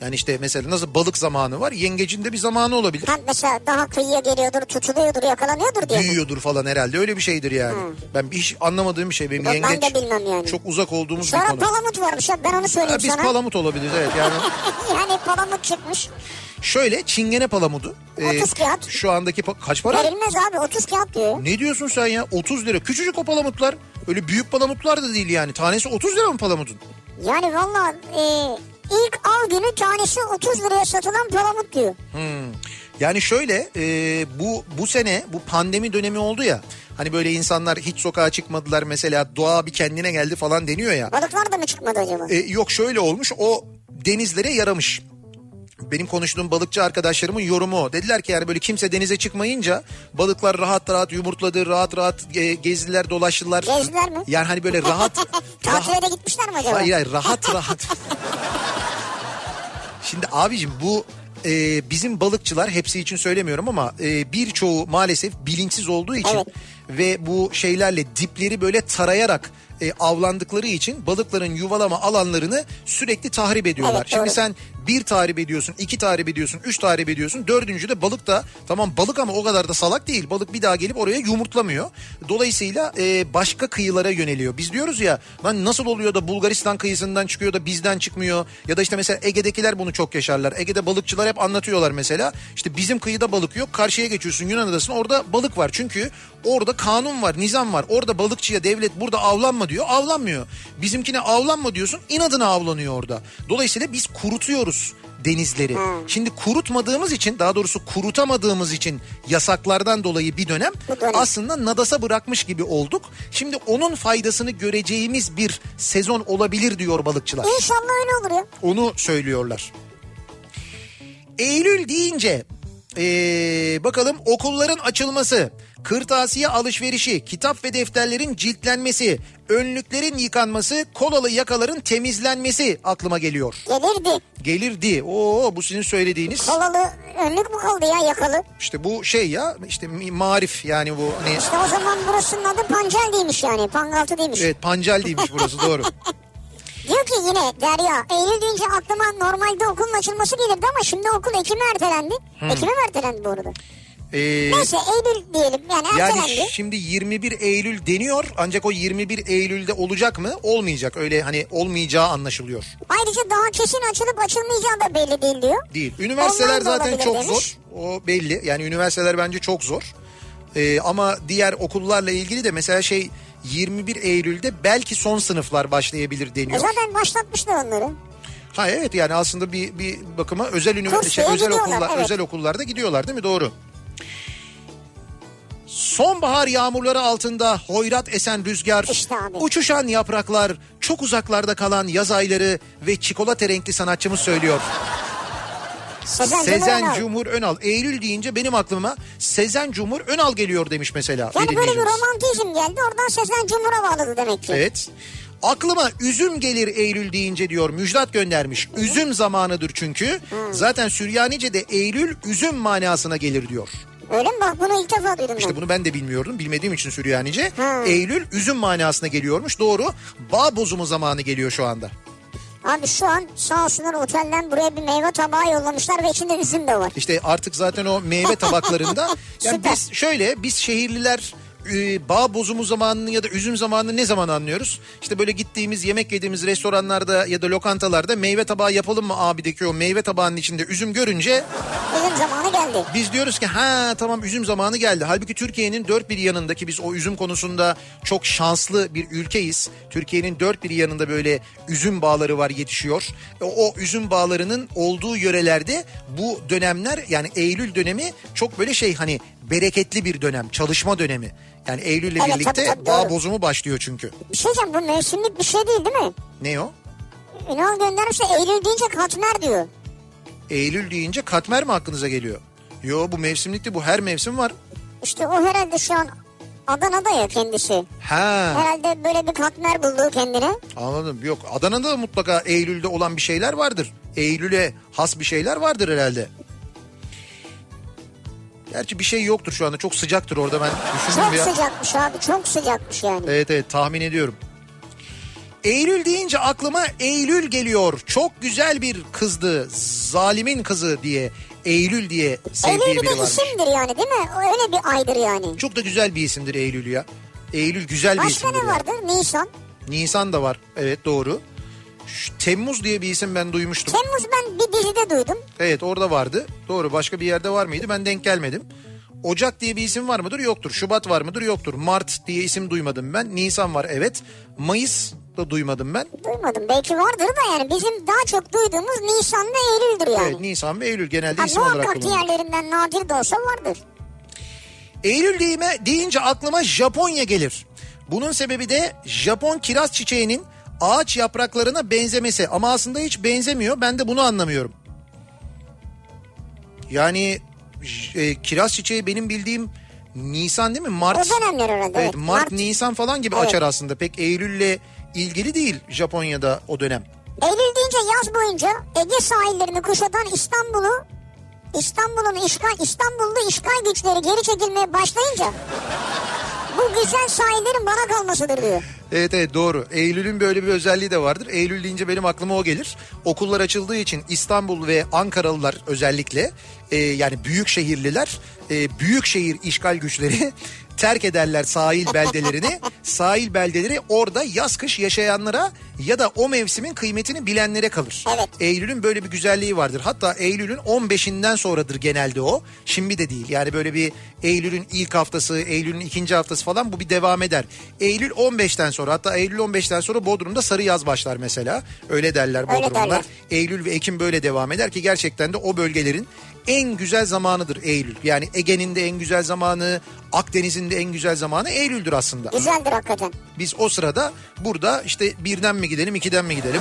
Yani işte mesela nasıl balık zamanı var yengecin de bir zamanı olabilir. Ha mesela daha kıyıya geliyordur, tutuluyordur, yakalanıyordur diye. Büyüyordur falan herhalde öyle bir şeydir yani. Ben hiç anlamadığım bir şey benim Yok, ben yengeç. de bilmem yani. Çok uzak olduğumuz bir Sonra konu. palamut varmış ya ben onu Ha, söyleyeyim biz sana. palamut olabiliriz evet yani. *laughs* yani palamut çıkmış. Şöyle çingene palamudu. Ee, 30 kağıt. Şu andaki pa- kaç para? Verilmez abi 30 kağıt diyor. Ne diyorsun sen ya 30 lira. Küçücük o palamutlar. Öyle büyük palamutlar da değil yani. Tanesi 30 lira mı palamutun? Yani valla e, ilk av günü tanesi 30 liraya satılan palamut diyor. Yani şöyle e, bu bu sene bu pandemi dönemi oldu ya. Hani böyle insanlar hiç sokağa çıkmadılar mesela doğa bir kendine geldi falan deniyor ya. Balıklar da mı çıkmadı acaba? E, yok şöyle olmuş o denizlere yaramış. Benim konuştuğum balıkçı arkadaşlarımın yorumu o. Dediler ki yani böyle kimse denize çıkmayınca balıklar rahat rahat yumurtladı, rahat rahat e, gezdiler, dolaştılar. Gezdiler mi? Yani hani böyle rahat... *laughs* Tatile de gitmişler mi acaba? Hayır hayır rahat rahat. *laughs* Şimdi abicim bu e, bizim balıkçılar hepsi için söylemiyorum ama e, birçoğu maalesef bilinçsiz olduğu için Evet. ve bu şeylerle dipleri böyle tarayarak e, avlandıkları için balıkların yuvalama alanlarını sürekli tahrip ediyorlar. Evet, Şimdi doğru. sen bir tahrip ediyorsun, iki tahrip ediyorsun, üç tahrip ediyorsun. Dördüncü de balık da tamam balık ama o kadar da salak değil. Balık bir daha gelip oraya yumurtlamıyor. Dolayısıyla e, başka kıyılara yöneliyor. Biz diyoruz ya lan nasıl oluyor da Bulgaristan kıyısından çıkıyor da bizden çıkmıyor. Ya da işte mesela Ege'dekiler bunu çok yaşarlar. Ege'de balıkçılar hep anlatıyorlar mesela. İşte bizim kıyıda balık yok. Karşıya geçiyorsun Yunan adasına orada balık var. Çünkü orada kanun var, nizam var. Orada balıkçıya devlet burada avlanma diyor. Avlanmıyor. Bizimkine avlanma diyorsun. inadına avlanıyor orada. Dolayısıyla biz kurutuyoruz denizleri. Şimdi kurutmadığımız için daha doğrusu kurutamadığımız için yasaklardan dolayı bir dönem. aslında nadasa bırakmış gibi olduk. Şimdi onun faydasını göreceğimiz bir sezon olabilir diyor balıkçılar. İnşallah öyle olur ya. Onu söylüyorlar. Eylül deyince Ee, bakalım okulların açılması, kırtasiye alışverişi, kitap ve defterlerin ciltlenmesi, önlüklerin yıkanması, kolalı yakaların temizlenmesi aklıma geliyor. Gelirdi. Gelirdi. Oo bu sizin söylediğiniz. Kolalı önlük mü kaldı ya yakalı? İşte bu şey ya işte marif yani bu hani İşte o zaman burasının adı Pancel değilmiş yani. Pangaltı değilmiş. evet pancel değilmiş burası doğru. *laughs* Diyor ki yine Derya Eylül deyince aklıma normalde okulun açılması gelirdi ama şimdi okul Ekim'e ertelendi. Ekim'e mi ertelendi bu arada? Ee, Neyse Eylül diyelim yani ertelendi. yani şimdi 21 Eylül deniyor ancak o 21 Eylül'de olacak mı? Olmayacak. Öyle hani olmayacağı anlaşılıyor. Ayrıca daha kesin açılıp açılmayacağı da belli değil diyor. Değil. Üniversiteler Onlar zaten çok demiş. zor. O belli. Yani üniversiteler bence çok zor. Ee, ama diğer okullarla ilgili de mesela şey 21 Eylül'de belki son sınıflar başlayabilir E deniyor. zaten başlatmışlar onları. Ha evet yani aslında bir bir bakıma özel üniversite şey, özel okullar evet. özel okullarda gidiyorlar değil mi? Doğru. Sonbahar yağmurları altında hoyrat esen rüzgar, İşte abi. uçuşan yapraklar, çok uzaklarda kalan yaz ayları ve çikolata renkli sanatçımız söylüyor. Sezen, Sezen Cumhurbaşkanı. Cumhur Önal. Eylül deyince benim aklıma Sezen Cumhur Önal geliyor demiş mesela. Yani böyle bir romantizm geldi oradan Sezen Cumhur'a bağladı demek ki. Evet. Aklıma üzüm gelir Eylül deyince diyor Müjdat göndermiş. Üzüm zamanıdır çünkü. Zaten Süryanice'de Eylül üzüm manasına gelir diyor. Öyle mi bak bunu ilk defa duydum İşte ben. bunu ben de bilmiyordum. Bilmediğim için Süryanice. Ha. Eylül üzüm manasına geliyormuş. Doğru. Bağ bozumu zamanı geliyor şu anda. Abi şu an sağ olsunlar otelden buraya bir meyve tabağı yollamışlar ve içinde üzüm de var. İşte artık zaten o meyve tabaklarında *laughs* yani biz şöyle biz şehirliler e, bağ bozumu zamanını ya da üzüm zamanını ne zaman anlıyoruz? İşte böyle gittiğimiz yemek yediğimiz restoranlarda ya da lokantalarda meyve tabağı yapalım mı abideki o meyve tabağının içinde üzüm görünce Üzüm zamanı geldi. biz diyoruz ki ha tamam üzüm zamanı geldi. Halbuki Türkiye'nin dört bir yanındaki biz o üzüm konusunda çok şanslı bir ülkeyiz. Türkiye'nin dört bir yanında böyle üzüm bağları var yetişiyor. E, O üzüm bağlarının olduğu yörelerde bu dönemler yani Eylül dönemi çok böyle şey hani bereketli bir dönem, çalışma dönemi. Yani Eylül'le Evet, birlikte tabii, tabii, bağ doğru. bozumu başlıyor çünkü. Bir şey diyeceğim bu mevsimlik bir şey değil değil mi? Ne o? Ünal göndermiş de Eylül deyince katmer diyor. Eylül deyince katmer mi aklınıza geliyor? Yo bu mevsimlikti bu her mevsim var. İşte o herhalde şu an Adana'da ya kendisi. Ha. Herhalde böyle bir katmer buldu kendine. Anladım. Yok Adana'da da mutlaka Eylül'de olan bir şeyler vardır. Eylül'e has bir şeyler vardır herhalde. Gerçi bir şey yoktur şu anda. Çok sıcaktır orada ben düşündüm Çok ya. sıcakmış abi çok sıcakmış yani. Evet evet tahmin ediyorum. Eylül deyince aklıma Eylül geliyor. Çok güzel bir kızdı. Zalimin kızı diye. Eylül diye sevdiği Eylül bir biri varmış. isimdir yani değil mi? O Öyle bir aydır yani. Çok da güzel bir isimdir Eylül ya. Eylül güzel bir Başka isimdir. ne ya. vardır? Nisan. Nisan da var. Evet doğru. Şu Temmuz diye bir isim ben duymuştum. Temmuz ben bir dizide duydum. Evet orada vardı. Doğru başka bir yerde var mıydı? Ben denk gelmedim. Ocak diye bir isim var mıdır? Yoktur. Şubat var mıdır? Yoktur. Mart diye isim duymadım ben. Nisan var evet. Mayıs da duymadım ben. Duymadım. Belki vardır da yani bizim daha çok duyduğumuz Nisan ve Eylül'dür yani. Evet Nisan ve Eylül genelde ha, isim olarak kullanılır. diğerlerinden nadir de olsa vardır. Eylül deyime, deyince aklıma Japonya gelir. Bunun sebebi de Japon kiraz çiçeğinin ağaç yapraklarına benzemesi. Ama aslında hiç benzemiyor. Ben de bunu anlamıyorum. Yani e, kiraz çiçeği benim bildiğim Nisan değil mi? Mart. O dönemler herhalde. Evet, Evet, Mart, Mart. Nisan falan gibi Evet. açar aslında. Pek Eylül'le ilgili değil Japonya'da o dönem. Eylül deyince yaz boyunca Ege sahillerini kuşatan İstanbul'u İstanbul'un işgal İstanbul'da işgal güçleri geri çekilmeye başlayınca bu güzel sahillerin bana kalmasıdır diyor. Evet evet doğru. Eylül'ün böyle bir özelliği de vardır. Eylül deyince benim aklıma o gelir. Okullar açıldığı için İstanbul ve Ankaralılar özellikle e, yani büyük şehirliler e, büyük şehir işgal güçleri *laughs* terk ederler sahil beldelerini. *laughs* sahil beldeleri orada yaz kış yaşayanlara ya da o mevsimin kıymetini bilenlere kalır. Evet. Eylül'ün böyle bir güzelliği vardır. Hatta Eylül'ün 15'inden sonradır genelde o. Şimdi de değil. Yani böyle bir Eylül'ün ilk haftası, Eylül'ün ikinci haftası falan bu bir devam eder. Eylül 15'ten sonra hatta Eylül 15'ten sonra Bodrum'da sarı yaz başlar mesela. Öyle derler Öyle Bodrumlular. derler. Eylül ve Ekim böyle devam eder ki gerçekten de o bölgelerin en güzel zamanıdır Eylül. Yani Ege'nin de en güzel zamanı, Akdeniz'in de en güzel zamanı Eylül'dür aslında. Güzeldir hakikaten. Biz o sırada burada işte birden mi gidelim ikiden mi gidelim?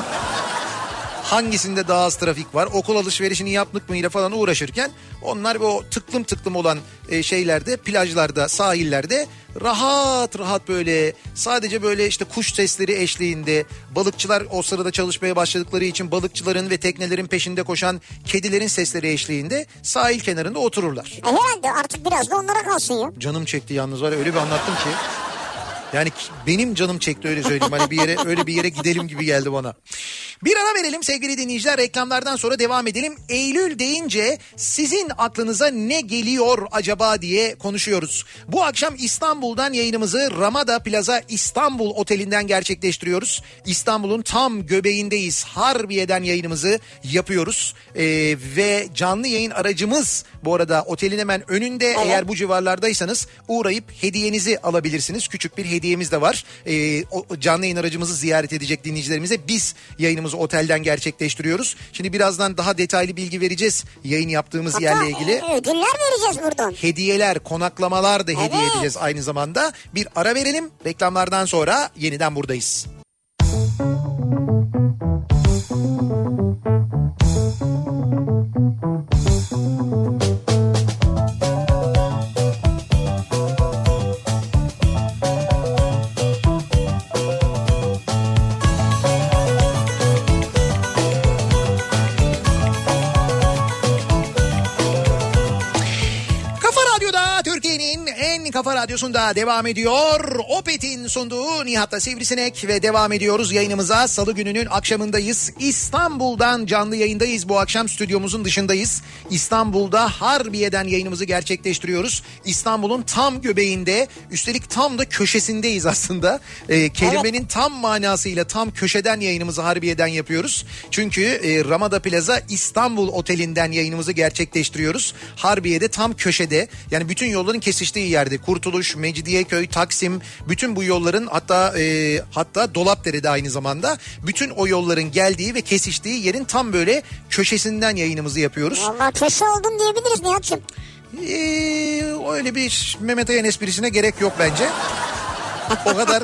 Hangisinde daha az trafik var okul alışverişini yaptık mıyla falan uğraşırken onlar o tıklım tıklım olan e, şeylerde plajlarda sahillerde rahat rahat böyle sadece böyle işte kuş sesleri eşliğinde balıkçılar o sırada çalışmaya başladıkları için balıkçıların ve teknelerin peşinde koşan kedilerin sesleri eşliğinde sahil kenarında otururlar. E herhalde artık biraz da onlara kalsın ya. Canım çekti yalnız var öyle bir anlattım ki. Yani benim canım çekti öyle söyleyeyim. Hani bir yere öyle bir yere gidelim gibi geldi bana. Bir ara verelim sevgili dinleyiciler. Reklamlardan sonra devam edelim. Eylül deyince sizin aklınıza ne geliyor acaba diye konuşuyoruz. Bu akşam İstanbul'dan yayınımızı Ramada Plaza İstanbul Oteli'nden gerçekleştiriyoruz. İstanbul'un tam göbeğindeyiz. Harbiye'den yayınımızı yapıyoruz. Ee, ve canlı yayın aracımız bu arada otelin hemen önünde eğer bu civarlardaysanız uğrayıp hediyenizi alabilirsiniz. Küçük bir hediyemiz de var. Ee, o canlı yayın aracımızı ziyaret edecek dinleyicilerimize biz yayınımızı otelden gerçekleştiriyoruz. Şimdi birazdan daha detaylı bilgi vereceğiz yayın yaptığımız Hatta yerle ilgili. e, ödüller vereceğiz buradan. Hediyeler, konaklamalar da hediye Evet. edeceğiz aynı zamanda. Bir ara verelim. Reklamlardan sonra yeniden buradayız. Kafa kafa radyosunda devam ediyor. Opet'in sunduğu Nihat'la Sivrisinek ve devam ediyoruz yayınımıza. Salı gününün akşamındayız. İstanbul'dan canlı yayındayız bu akşam stüdyomuzun dışındayız. İstanbul'da Harbiye'den yayınımızı gerçekleştiriyoruz. İstanbul'un tam göbeğinde üstelik tam da köşesindeyiz aslında. Ee, kelimenin tam manasıyla tam köşeden yayınımızı Harbiye'den yapıyoruz. Çünkü e, Ramada Plaza İstanbul Oteli'nden yayınımızı gerçekleştiriyoruz. Harbiye'de tam köşede yani bütün yolların kesiştiği yerde Kurtuluş, Mecidiyeköy, Taksim bütün bu yolların hatta e, hatta Dolapdere'de aynı zamanda bütün o yolların geldiği ve kesiştiği yerin tam böyle köşesinden yayınımızı yapıyoruz. Valla köşe oldun diyebiliriz Nihat'cığım. Ee, öyle bir Mehmet Ayan esprisine gerek yok bence. o kadar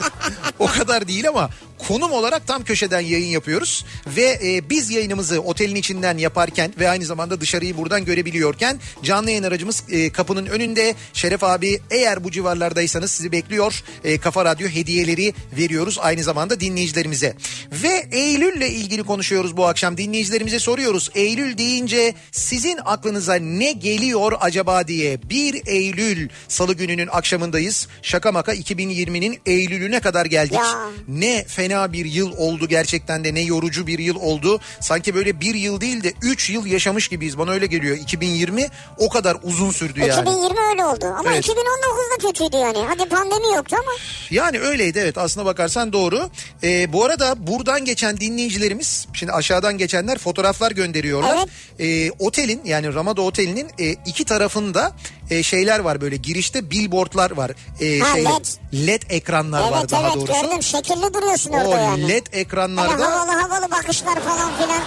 o kadar değil ama konum olarak tam köşeden yayın yapıyoruz. Ve e, biz yayınımızı otelin içinden yaparken ve aynı zamanda dışarıyı buradan görebiliyorken canlı yayın aracımız e, kapının önünde. Şeref abi eğer bu civarlardaysanız sizi bekliyor. E, Kafa Radyo hediyeleri veriyoruz aynı zamanda dinleyicilerimize. Ve Eylül'le ilgili konuşuyoruz bu akşam. Dinleyicilerimize soruyoruz. Eylül deyince sizin aklınıza ne geliyor acaba diye. 1 Eylül salı gününün akşamındayız. Şaka maka 2020'nin Eylül'üne kadar geldik. Ya. ne fena bir yıl oldu gerçekten de ne yorucu bir yıl oldu. Sanki böyle bir yıl değil de 3 yıl yaşamış gibiyiz bana öyle geliyor. 2020 o kadar uzun sürdü yani. 2020 öyle oldu ama Evet. 2019 da kötüydü yani. Hadi pandemi yoktu ama. Yani öyleydi evet aslına bakarsan doğru. Ee, bu arada buradan geçen dinleyicilerimiz şimdi aşağıdan geçenler fotoğraflar gönderiyorlar. Ee, otelin yani Ramada Oteli'nin e, iki tarafında e, şeyler var böyle girişte billboardlar var. E, Ha, şeyler- LED. LED ekranlar var evet daha evet doğrusu. gördüm şekilli duruyorsun O orada yani. LED Böyle ekranlarda havalı havalı bakışlar falan filan.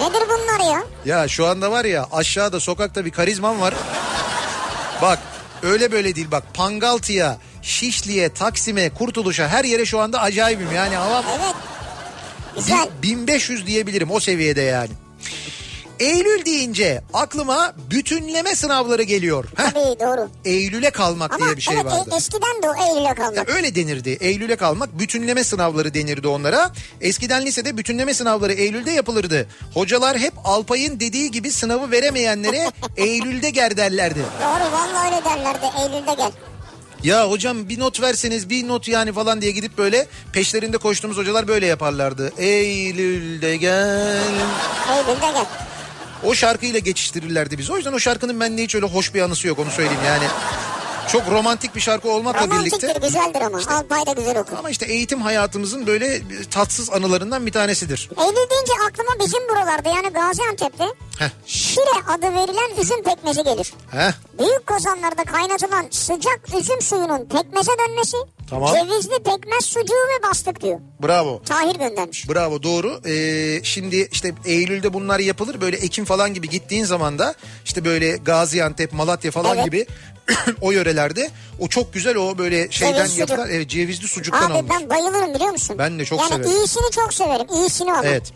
Nedir bunlar ya? Ya şu anda var ya aşağıda sokakta bir karizmam var. Bak öyle böyle değil bak Pangaltı'ya, Şişli'ye, Taksim'e, Kurtuluş'a her yere şu anda acayibim yani ama Evet. Güzel. bin- 1500 diyebilirim o seviyede yani. Eylül deyince aklıma bütünleme sınavları geliyor. Heh, Tabii doğru. Eylül'e kalmak Ama diye bir şey evet vardı. e- eskiden de o Eylül'e Ya kalmak. öyle denirdi. Eylül'e kalmak bütünleme sınavları denirdi onlara. Eskiden lisede bütünleme sınavları Eylül'de yapılırdı. Hocalar hep Alpay'ın dediği gibi sınavı veremeyenlere *laughs* Eylül'de ger derlerdi. Doğru vallahi öyle derlerdi Eylül'de gel. Ya hocam bir not verseniz bir not yani falan diye gidip böyle peşlerinde koştuğumuz hocalar böyle yaparlardı. Eylül'de gel. Eylül'de gel. O şarkıyla geçiştirirlerdi biz. O yüzden o şarkının bende hiç öyle hoş bir anısı yok onu söyleyeyim yani. Çok romantik bir şarkı olmakla birlikte. Romantiktir güzeldir ama. Alpay da güzel okur. Ama işte eğitim hayatımızın böyle tatsız anılarından bir tanesidir. Eylül deyince aklıma bizim buralarda yani Gaziantep'te Heh. Şire adı verilen üzüm pekmezi gelir. Heh. Büyük kozanlarda kaynatılan sıcak üzüm suyunun pekmeze dönmesi, Tamam. cevizli pekmez sucuğu ve bastık diyor. Bravo. Tahir göndermiş. Bravo doğru. Ee, şimdi işte Eylül'de bunlar yapılır. Böyle Ekim falan gibi gittiğin zaman da işte böyle Gaziantep, Malatya falan Evet. gibi *coughs* o yörelerde o çok güzel o böyle şeyden Ceviz sucuk. yapılan evet, cevizli sucuktan Abi alınır. ben bayılırım biliyor musun? Ben de çok yani severim. iyisini çok severim. İyisini ama. Evet.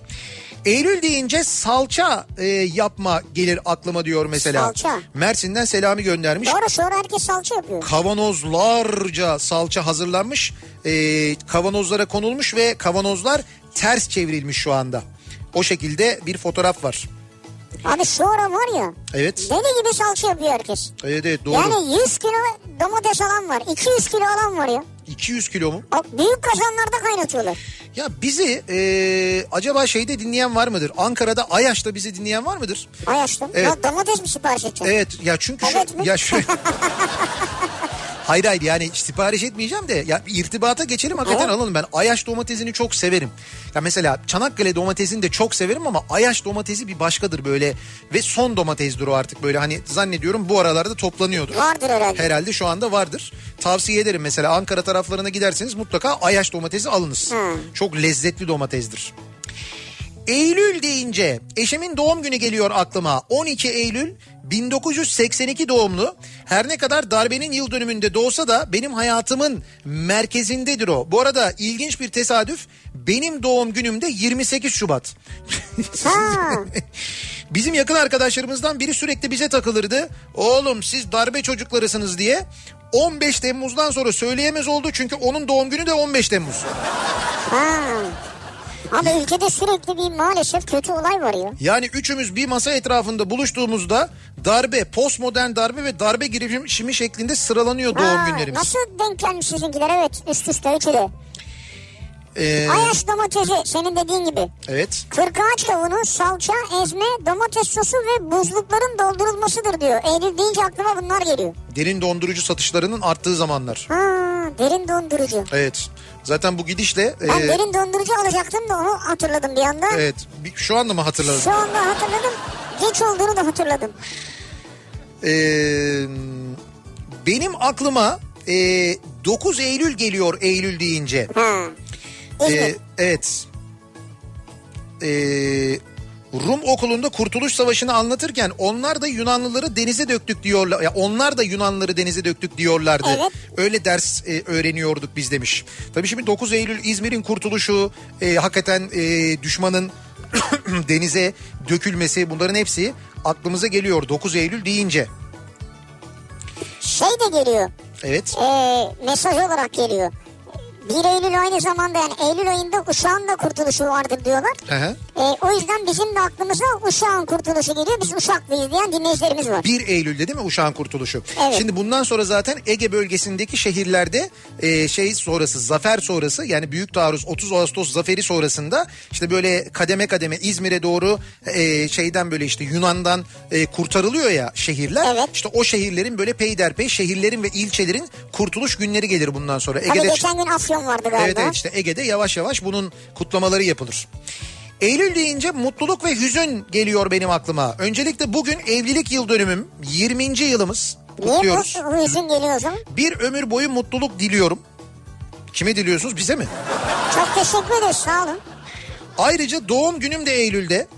Eylül deyince salça e, yapma gelir aklıma diyor mesela. Salça. Mersin'den Selami göndermiş. Doğru sonra herkes salça yapıyor. Kavanozlarca salça hazırlanmış. E, kavanozlara konulmuş ve kavanozlar ters çevrilmiş şu anda. O şekilde bir fotoğraf var. Abi şu ara var ya Evet. deli gibi salça yapıyor herkes. Evet evet doğru. Yani 100 kilo domates alan var. 200 kilo alan var ya. 200 kilo mu? Bak büyük kazanlarda kaynatıyorlar. Ya bizi e, acaba şeyde dinleyen var mıdır? Ankara'da Ayaş'ta bizi dinleyen var mıdır? Ayaş'ta. Evet. Ya domates mi sipariş edeceksin? Evet ya çünkü şu, Evet mi? ya şu *laughs* Hayır hayır yani sipariş etmeyeceğim de ya irtibata geçelim hakikaten alalım ben Ayaş domatesini çok severim. Ya mesela Çanakkale domatesini de çok severim ama Ayaş domatesi bir başkadır böyle ve son domatesdir o artık böyle hani zannediyorum bu aralarda toplanıyordur. Vardır herhalde. Herhalde şu anda vardır. Tavsiye ederim mesela Ankara taraflarına giderseniz mutlaka Ayaş domatesi alınız. Hı. Çok lezzetli domatesdir. Eylül deyince eşimin doğum günü geliyor aklıma. 12 Eylül 1982 doğumlu. Her ne kadar darbenin yıl dönümünde doğsa da benim hayatımın merkezindedir o. Bu arada ilginç bir tesadüf. Benim doğum günüm de 28 Şubat. *laughs* Bizim yakın arkadaşlarımızdan biri sürekli bize takılırdı. Oğlum siz darbe çocuklarısınız diye. 15 Temmuz'dan sonra söyleyemez oldu çünkü onun doğum günü de 15 Temmuz. Abi ülkede sürekli bir maalesef kötü olay var ya. Yani üçümüz bir masa etrafında buluştuğumuzda darbe, postmodern darbe ve darbe girişimi şeklinde sıralanıyor doğum Ha, günlerimiz. Nasıl denk gelmiş sizinkiler evet üst üste üçü de. Ee, Ayaş domatesi senin dediğin gibi. evet. Kırkağaç kavunu, salça, ezme, domates sosu ve buzlukların doldurulmasıdır diyor. Eylül deyince aklıma bunlar geliyor. Derin dondurucu satışlarının arttığı zamanlar. Ha, derin dondurucu. Evet. Zaten bu gidişle Ben e, derin dondurucu alacaktım da onu hatırladım bir anda. evet şu anda mı hatırladın? Şu anda hatırladım. Geç olduğunu da hatırladım. Ee, benim aklıma e, 9 Eylül geliyor Eylül deyince. Ha. Ee, evet. Ee, Rum okulunda Kurtuluş Savaşı'nı anlatırken onlar da Yunanlıları denize döktük diyorlar. Ya onlar da Yunanlıları denize döktük diyorlardı. Evet. Öyle ders e, öğreniyorduk biz demiş. Tabii şimdi 9 Eylül İzmir'in kurtuluşu, e, hakikaten e, düşmanın *clears throat* denize dökülmesi bunların hepsi aklımıza geliyor 9 Eylül deyince. Şey de geliyor. Evet. Ee, mesaj olarak geliyor. 1 Eylül aynı zamanda yani Eylül ayında Uşak'ın da kurtuluşu vardır diyorlar. Ee, o yüzden bizim de aklımıza Uşak'ın kurtuluşu geliyor. Biz Uşaklıyız diyen dinleyicilerimiz var. 1 Eylül'de değil mi Uşak'ın kurtuluşu? Evet. Şimdi bundan sonra zaten Ege bölgesindeki şehirlerde e, şey sonrası zafer sonrası yani Büyük Taarruz 30 Ağustos zaferi sonrasında işte böyle kademe kademe İzmir'e doğru e, şeyden böyle işte Yunan'dan e, kurtarılıyor ya şehirler. Evet. İşte o şehirlerin böyle peyderpey şehirlerin ve ilçelerin kurtuluş günleri gelir bundan sonra. Tabii Ege'de geçen gün Afyon vardı galiba. Evet evet işte Ege'de yavaş yavaş bunun kutlamaları yapılır. Eylül deyince mutluluk ve hüzün geliyor benim aklıma. Öncelikle bugün evlilik yıl dönümüm 20. yılımız Niye kutluyoruz. bu, bu yüzün geliyor o zaman? Bir ömür boyu mutluluk diliyorum. Kime diliyorsunuz bize mi? Çok teşekkür ederiz sağ olun. Ayrıca doğum günüm de Eylül'de.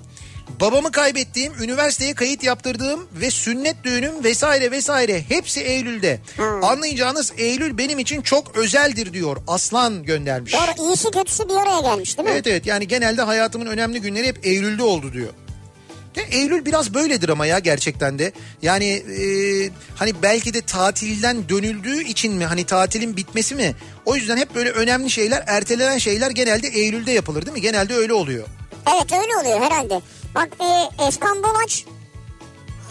Babamı kaybettiğim, üniversiteye kayıt yaptırdığım ve sünnet düğünüm vesaire vesaire hepsi Eylül'de. Anlayacağınız Eylül benim için çok özeldir diyor. Aslan göndermiş. Doğru iyisi kötüsü bir araya gelmiş değil mi? Evet evet yani genelde hayatımın önemli günleri hep Eylül'de oldu diyor. Ya Eylül biraz böyledir ama ya gerçekten de. Yani e, hani belki de tatilden dönüldüğü için mi hani tatilin bitmesi mi? O yüzden hep böyle önemli şeyler ertelenen şeyler genelde Eylül'de yapılır değil mi? Genelde öyle oluyor. Evet öyle oluyor herhalde. Bak e, Efkan Bolaç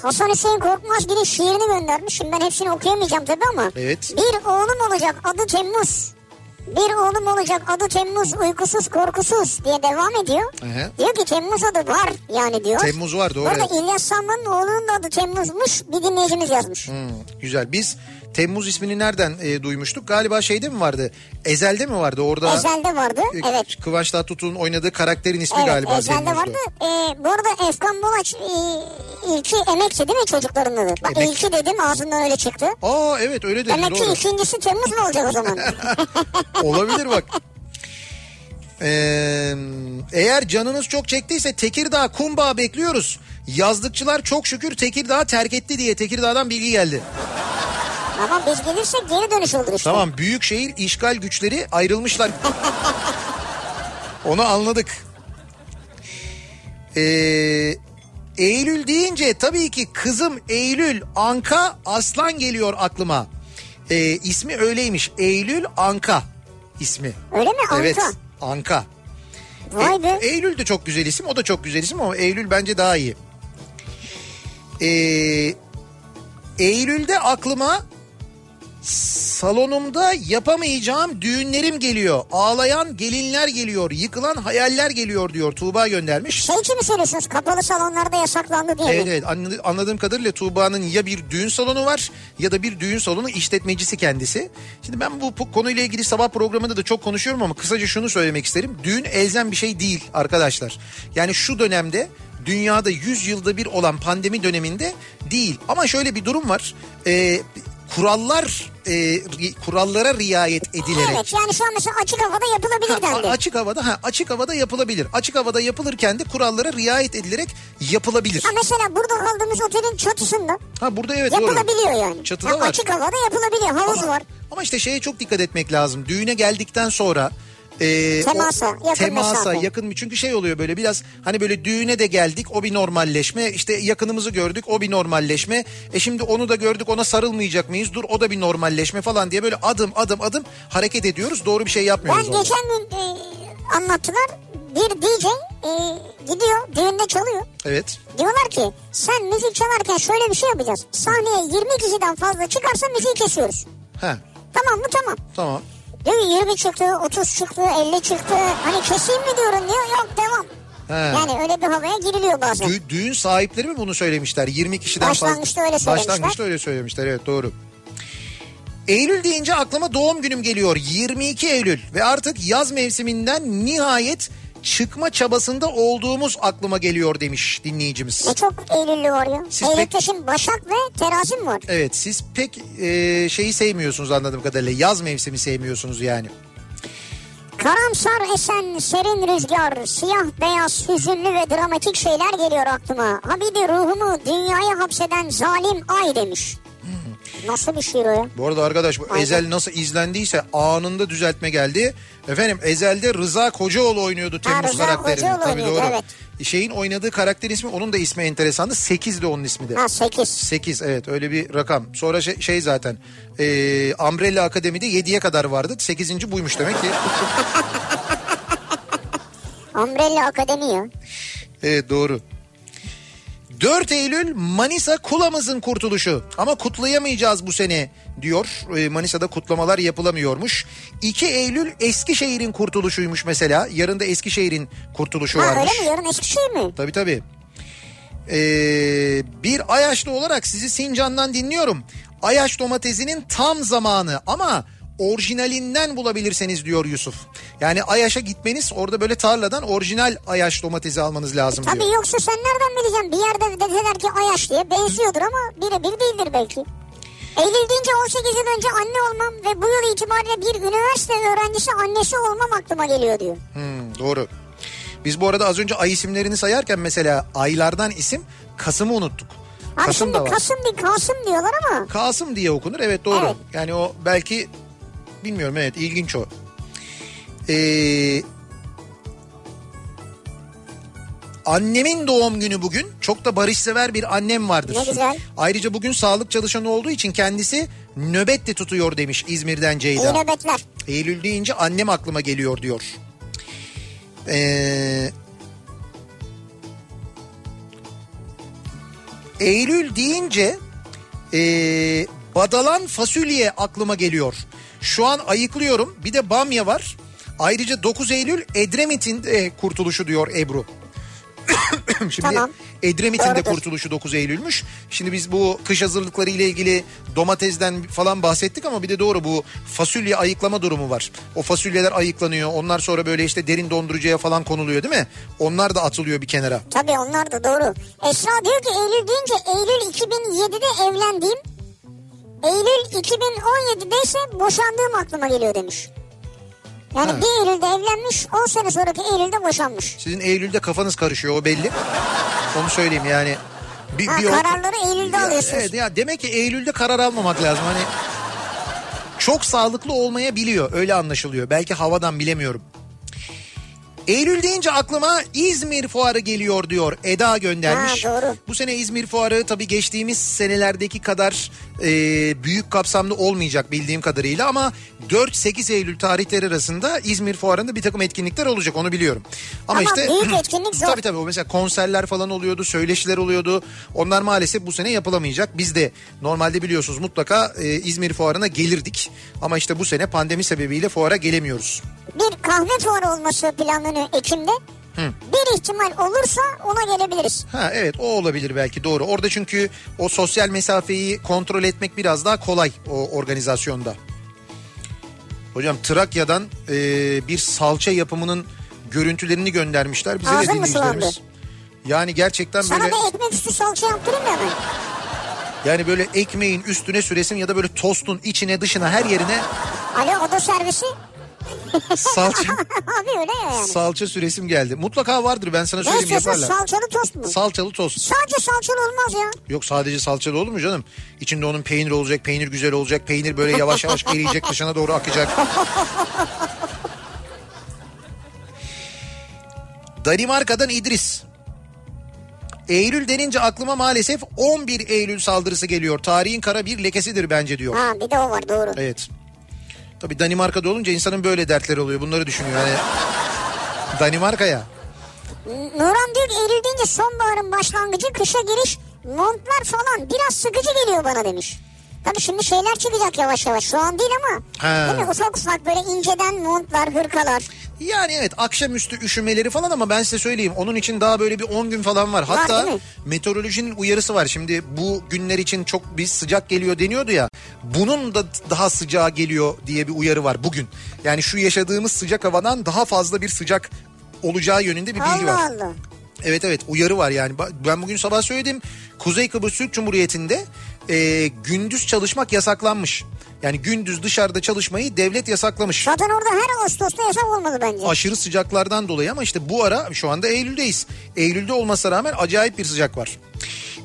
Hasan Hüseyin Korkmazgil'in şiirini göndermiş. Şimdi ben hepsini okuyamayacağım tabii ama. Evet. Bir oğlum olacak adı Temmuz. Bir oğlum olacak adı Temmuz uykusuz korkusuz diye devam ediyor. Hı hı. Diyor ki Temmuz adı var yani diyor. Temmuz var, doğru. Bu arada İlyas Salman'ın oğlunun da adı Temmuz'muş bir dinleyicimiz yazmış. Hmm, güzel. Biz Temmuz ismini nereden e, duymuştuk? Galiba şeyde mi vardı? Ezel'de mi vardı? Orada Ezel'de vardı e, evet. Kıvanç Tatlıtuğ'un oynadığı karakterin ismi Evet galiba Ezel'de Temmuz'da. vardı. Ee, bu arada Efkan Bolaç e, ilki emekçi değil mi çocukların adı? Bak Emek. ilki dedim ağzından öyle çıktı. Aa evet öyle dedi Demek ki doğru. ikincisi Temmuz mu olacak o zaman? *laughs* *laughs* Olabilir bak. Ee, eğer canınız çok çektiyse Tekirdağ Kumbağ bekliyoruz. Yazlıkçılar çok şükür Tekirdağ terk etti diye Tekirdağ'dan bilgi geldi. Ama biz gelirsek geri dönüş olur işte. Tamam büyükşehir işgal güçleri ayrılmışlar. Onu anladık. Ee, Eylül deyince tabii ki kızım Eylül Anka Aslan geliyor aklıma. Ee, ismi öyleymiş. Eylül Anka ismi. Öyle mi? Anka. Evet Anka. Vay E- be. Eylül de çok güzel isim o da çok güzel isim ama Eylül bence daha iyi. Ee, Eylül'de aklıma salonumda yapamayacağım düğünlerim geliyor. Ağlayan gelinler geliyor. Yıkılan hayaller geliyor diyor. Tuğba göndermiş. Şey için mi söylüyorsunuz? Kapalı salonlarda yasaklandı diye Evet mi? evet Anladı- anladığım kadarıyla Tuğba'nın ya bir düğün salonu var ya da bir düğün salonu işletmecisi kendisi. Şimdi ben bu, bu konuyla ilgili sabah programında da çok konuşuyorum ama kısaca şunu söylemek isterim. Düğün elzem bir şey değil arkadaşlar. Yani şu dönemde dünyada 100 yılda bir olan pandemi döneminde değil. Ama şöyle bir durum var. Ee, kurallar e, kurallara riayet edilerek Evet yani şu an mesela açık havada yapılabilir Ha, dendi. açık havada ha açık havada yapılabilir. Açık havada yapılırken de kurallara riayet edilerek yapılabilir. Ha mesela burada kaldığımız otelin çatısında Ha burada evet doğru. yapılabiliyor yani. Çatıda Ha, var. Açık havada yapılabiliyor. Havuz var. Ama işte şeye çok dikkat etmek lazım. Düğüne geldikten sonra e, Temasa, yakın temasa mesafe. yakın çünkü şey oluyor böyle biraz hani böyle düğüne de geldik o bir normalleşme işte yakınımızı gördük o bir normalleşme e şimdi onu da gördük ona sarılmayacak mıyız dur o da bir normalleşme falan diye böyle adım adım adım hareket ediyoruz doğru bir şey Ben yapmıyoruz orada. geçen gün e, anlattılar. Bir DJ e, gidiyor düğünde çalıyor. Evet Diyorlar ki sen müzik çalarken şöyle bir şey yapacağız. Sahneye 20 kişiden fazla çıkarsa müziği kesiyoruz. ha Tamam mı tamam. tamam Diyor ki 20 çıktı, 30 çıktı, 50 çıktı. Hani keseyim mi diyorum diyor. Yok devam. He. Yani öyle bir havaya giriliyor bazen. Dü- düğün sahipleri mi bunu söylemişler? 20 kişiden fazla. Başlangıçta öyle söylemişler. Başlangıçta öyle söylemişler evet doğru. Eylül deyince aklıma doğum günüm geliyor. 22 Eylül ve artık yaz mevsiminden nihayet çıkma çabasında olduğumuz aklıma geliyor demiş dinleyicimiz. Ne çok Eylüllü var ya. Siz Eylül'de pek- Başak ve Terazi mi var? Evet siz pek e, şeyi sevmiyorsunuz anladığım kadarıyla. Yaz mevsimi sevmiyorsunuz yani. Karamsar esen serin rüzgar, siyah beyaz hüzünlü ve dramatik şeyler geliyor aklıma. Ha bir de ruhumu dünyaya hapseden zalim ay demiş. Nasıl bir şiir o ya? Bu arada arkadaş bu Aynen. Ezel nasıl izlendiyse anında düzeltme geldi. Efendim Ezel'de Rıza Kocaoğlu oynuyordu Temmuz Rıza karakterini. Kocaoğlu Tabii doğru. evet. Şeyin oynadığı karakter ismi onun da ismi enteresandı. 8 de onun ismi de. Ha 8. 8 evet öyle bir rakam. Sonra şey, şey zaten e, Umbrella Akademi'de 7'ye kadar vardı. 8. buymuş demek ki. Umbrella Akademi ya. Evet doğru. 4 Eylül Manisa Kulamız'ın kurtuluşu ama kutlayamayacağız bu sene diyor. Ee, Manisa'da kutlamalar yapılamıyormuş. 2 Eylül Eskişehir'in kurtuluşuymuş mesela. Yarın da Eskişehir'in kurtuluşu Ha varmış. öyle mi? Yarın Eskişehir mi? Tabii tabii. Ee, bir Ayaşlı olarak sizi Sincan'dan dinliyorum. Ayaş domatesinin tam zamanı ama orijinalinden bulabilirseniz diyor Yusuf. Yani Ayaş'a gitmeniz orada böyle tarladan orijinal Ayaş domatesi almanız lazım diyor. Tabii yoksa sen nereden bileceksin? Bir yerde dediler ki Ayaş diye benziyordur ama birebir değildir belki. Eylül deyince 18 yıl önce anne olmam ve bu yıl itibariyle bir üniversite öğrencisi annesi olmam aklıma geliyor diyor. Hmm, doğru. Biz bu arada az önce ay isimlerini sayarken mesela aylardan isim Kasım'ı unuttuk. Abi Kasım şimdi da var. Kasım değil Kasım diyorlar ama. Kasım diye okunur evet doğru. Evet. Yani o belki bilmiyorum evet ilginç o. Ee, annemin doğum günü bugün. Çok da barışsever bir annem vardır. Ne güzel. Ayrıca bugün sağlık çalışanı olduğu için kendisi nöbet de tutuyor demiş İzmir'den Ceyda. İyi nöbetler. Eylül deyince annem aklıma geliyor diyor. Ee, Eylül deyince ee, badalan fasulye aklıma geliyor. Şu an ayıklıyorum. Bir de bamya var. Ayrıca 9 Eylül Edremit'in de kurtuluşu diyor Ebru. *coughs* Şimdi Tamam. Edremit'in de kurtuluşu 9 Eylül'müş. Şimdi biz bu kış hazırlıkları ile ilgili domatesden falan bahsettik ama bir de doğru bu fasulye ayıklama durumu var. O fasulyeler ayıklanıyor. Onlar sonra böyle işte derin dondurucuya falan konuluyor değil mi? Onlar da atılıyor bir kenara. Tabii onlar da doğru. Esra diyor ki Eylül deyince Eylül 2007'de evlendiğim Eylül 2017'de ise boşandığım aklıma geliyor demiş. Yani Ha. bir Eylül'de evlenmiş 10 sene sonraki Eylül'de boşanmış. Sizin Eylül'de kafanız karışıyor o belli. Onu söyleyeyim yani. Bir, Ha, bir o- kararları Eylül'de Ya, alıyorsunuz. Evet ya demek ki Eylül'de karar almamak lazım. Hani çok sağlıklı olmayabiliyor öyle anlaşılıyor. Belki havadan bilemiyorum. Eylül deyince aklıma İzmir Fuarı geliyor diyor Eda göndermiş. Ha, doğru. Bu sene İzmir Fuarı tabii geçtiğimiz senelerdeki kadar e, büyük kapsamlı olmayacak bildiğim kadarıyla ama 4-8 Eylül tarihleri arasında İzmir Fuarı'nda bir takım etkinlikler olacak onu biliyorum. Ama, Ama işte büyük *laughs* etkinlik zor. Tabii tabii o mesela konserler falan oluyordu, söyleşiler oluyordu. Onlar maalesef bu sene yapılamayacak. Biz de normalde biliyorsunuz mutlaka e, İzmir Fuarı'na gelirdik. Ama işte bu sene pandemi sebebiyle fuara gelemiyoruz. Bir kahve fuarı olması planlanıyor Ekim'de. Bir ihtimal olursa ona gelebiliriz. Ha evet o olabilir belki doğru. Orada çünkü o sosyal mesafeyi kontrol etmek biraz daha kolay o organizasyonda. Hocam Trakya'dan e, bir salça yapımının görüntülerini göndermişler bize Ağzın de dinleyicilerimiz. Yani gerçekten Sana böyle bir ekmek üstü salça yaptırayım mı hemen? yani böyle ekmeğin üstüne süresim ya da böyle tostun içine dışına her yerine Alo oda servisi. Salça *laughs* Abi öyle ya yani. salça süresim geldi. Mutlaka vardır ben sana söyleyeyim istiyorsun yaparlar. salçalı tost mu? Salçalı tost. Sadece salçalı olmaz ya. Yok sadece salçalı olur mu canım? İçinde onun peynir olacak, peynir güzel olacak, peynir böyle yavaş yavaş eriyecek, dışına doğru akacak. *laughs* Danimarka'dan İdris. Eylül denince aklıma maalesef 11 Eylül saldırısı geliyor. Tarihin kara bir lekesidir bence diyor. Ha bir de o var doğru. Evet. Tabii Danimarka'da olunca insanın böyle dertleri oluyor. Bunları düşünüyor. Yani Danimarka ya. Nuran diyor ki Eylül deyince sonbaharın başlangıcı kışa giriş montlar falan biraz sıkıcı geliyor bana demiş. Tabii şimdi şeyler çıkacak yavaş yavaş şu an değil ama. Ha. Değil mi? Ufak ufak böyle inceden montlar, hırkalar. Yani evet akşamüstü üşümeleri falan ama ben size söyleyeyim onun için daha böyle bir 10 gün falan var. Var Hatta mi? meteorolojinin uyarısı var. Şimdi bu günler için çok bir sıcak geliyor deniyordu ya. Bunun da daha sıcağı geliyor diye bir uyarı var bugün. Yani şu yaşadığımız sıcak havadan daha fazla bir sıcak olacağı yönünde bir bilgi Allah var. Allah. Evet evet uyarı var yani. Ben bugün sabah söyledim. Kuzey Kıbrıs Türk Cumhuriyeti'nde e, gündüz çalışmak yasaklanmış. Yani gündüz dışarıda çalışmayı devlet yasaklamış. Zaten orada her Ağustos'ta yasak olmalı bence. Aşırı sıcaklardan dolayı ama işte bu ara şu anda Eylül'deyiz. Eylül'de olmasına rağmen acayip bir sıcak var.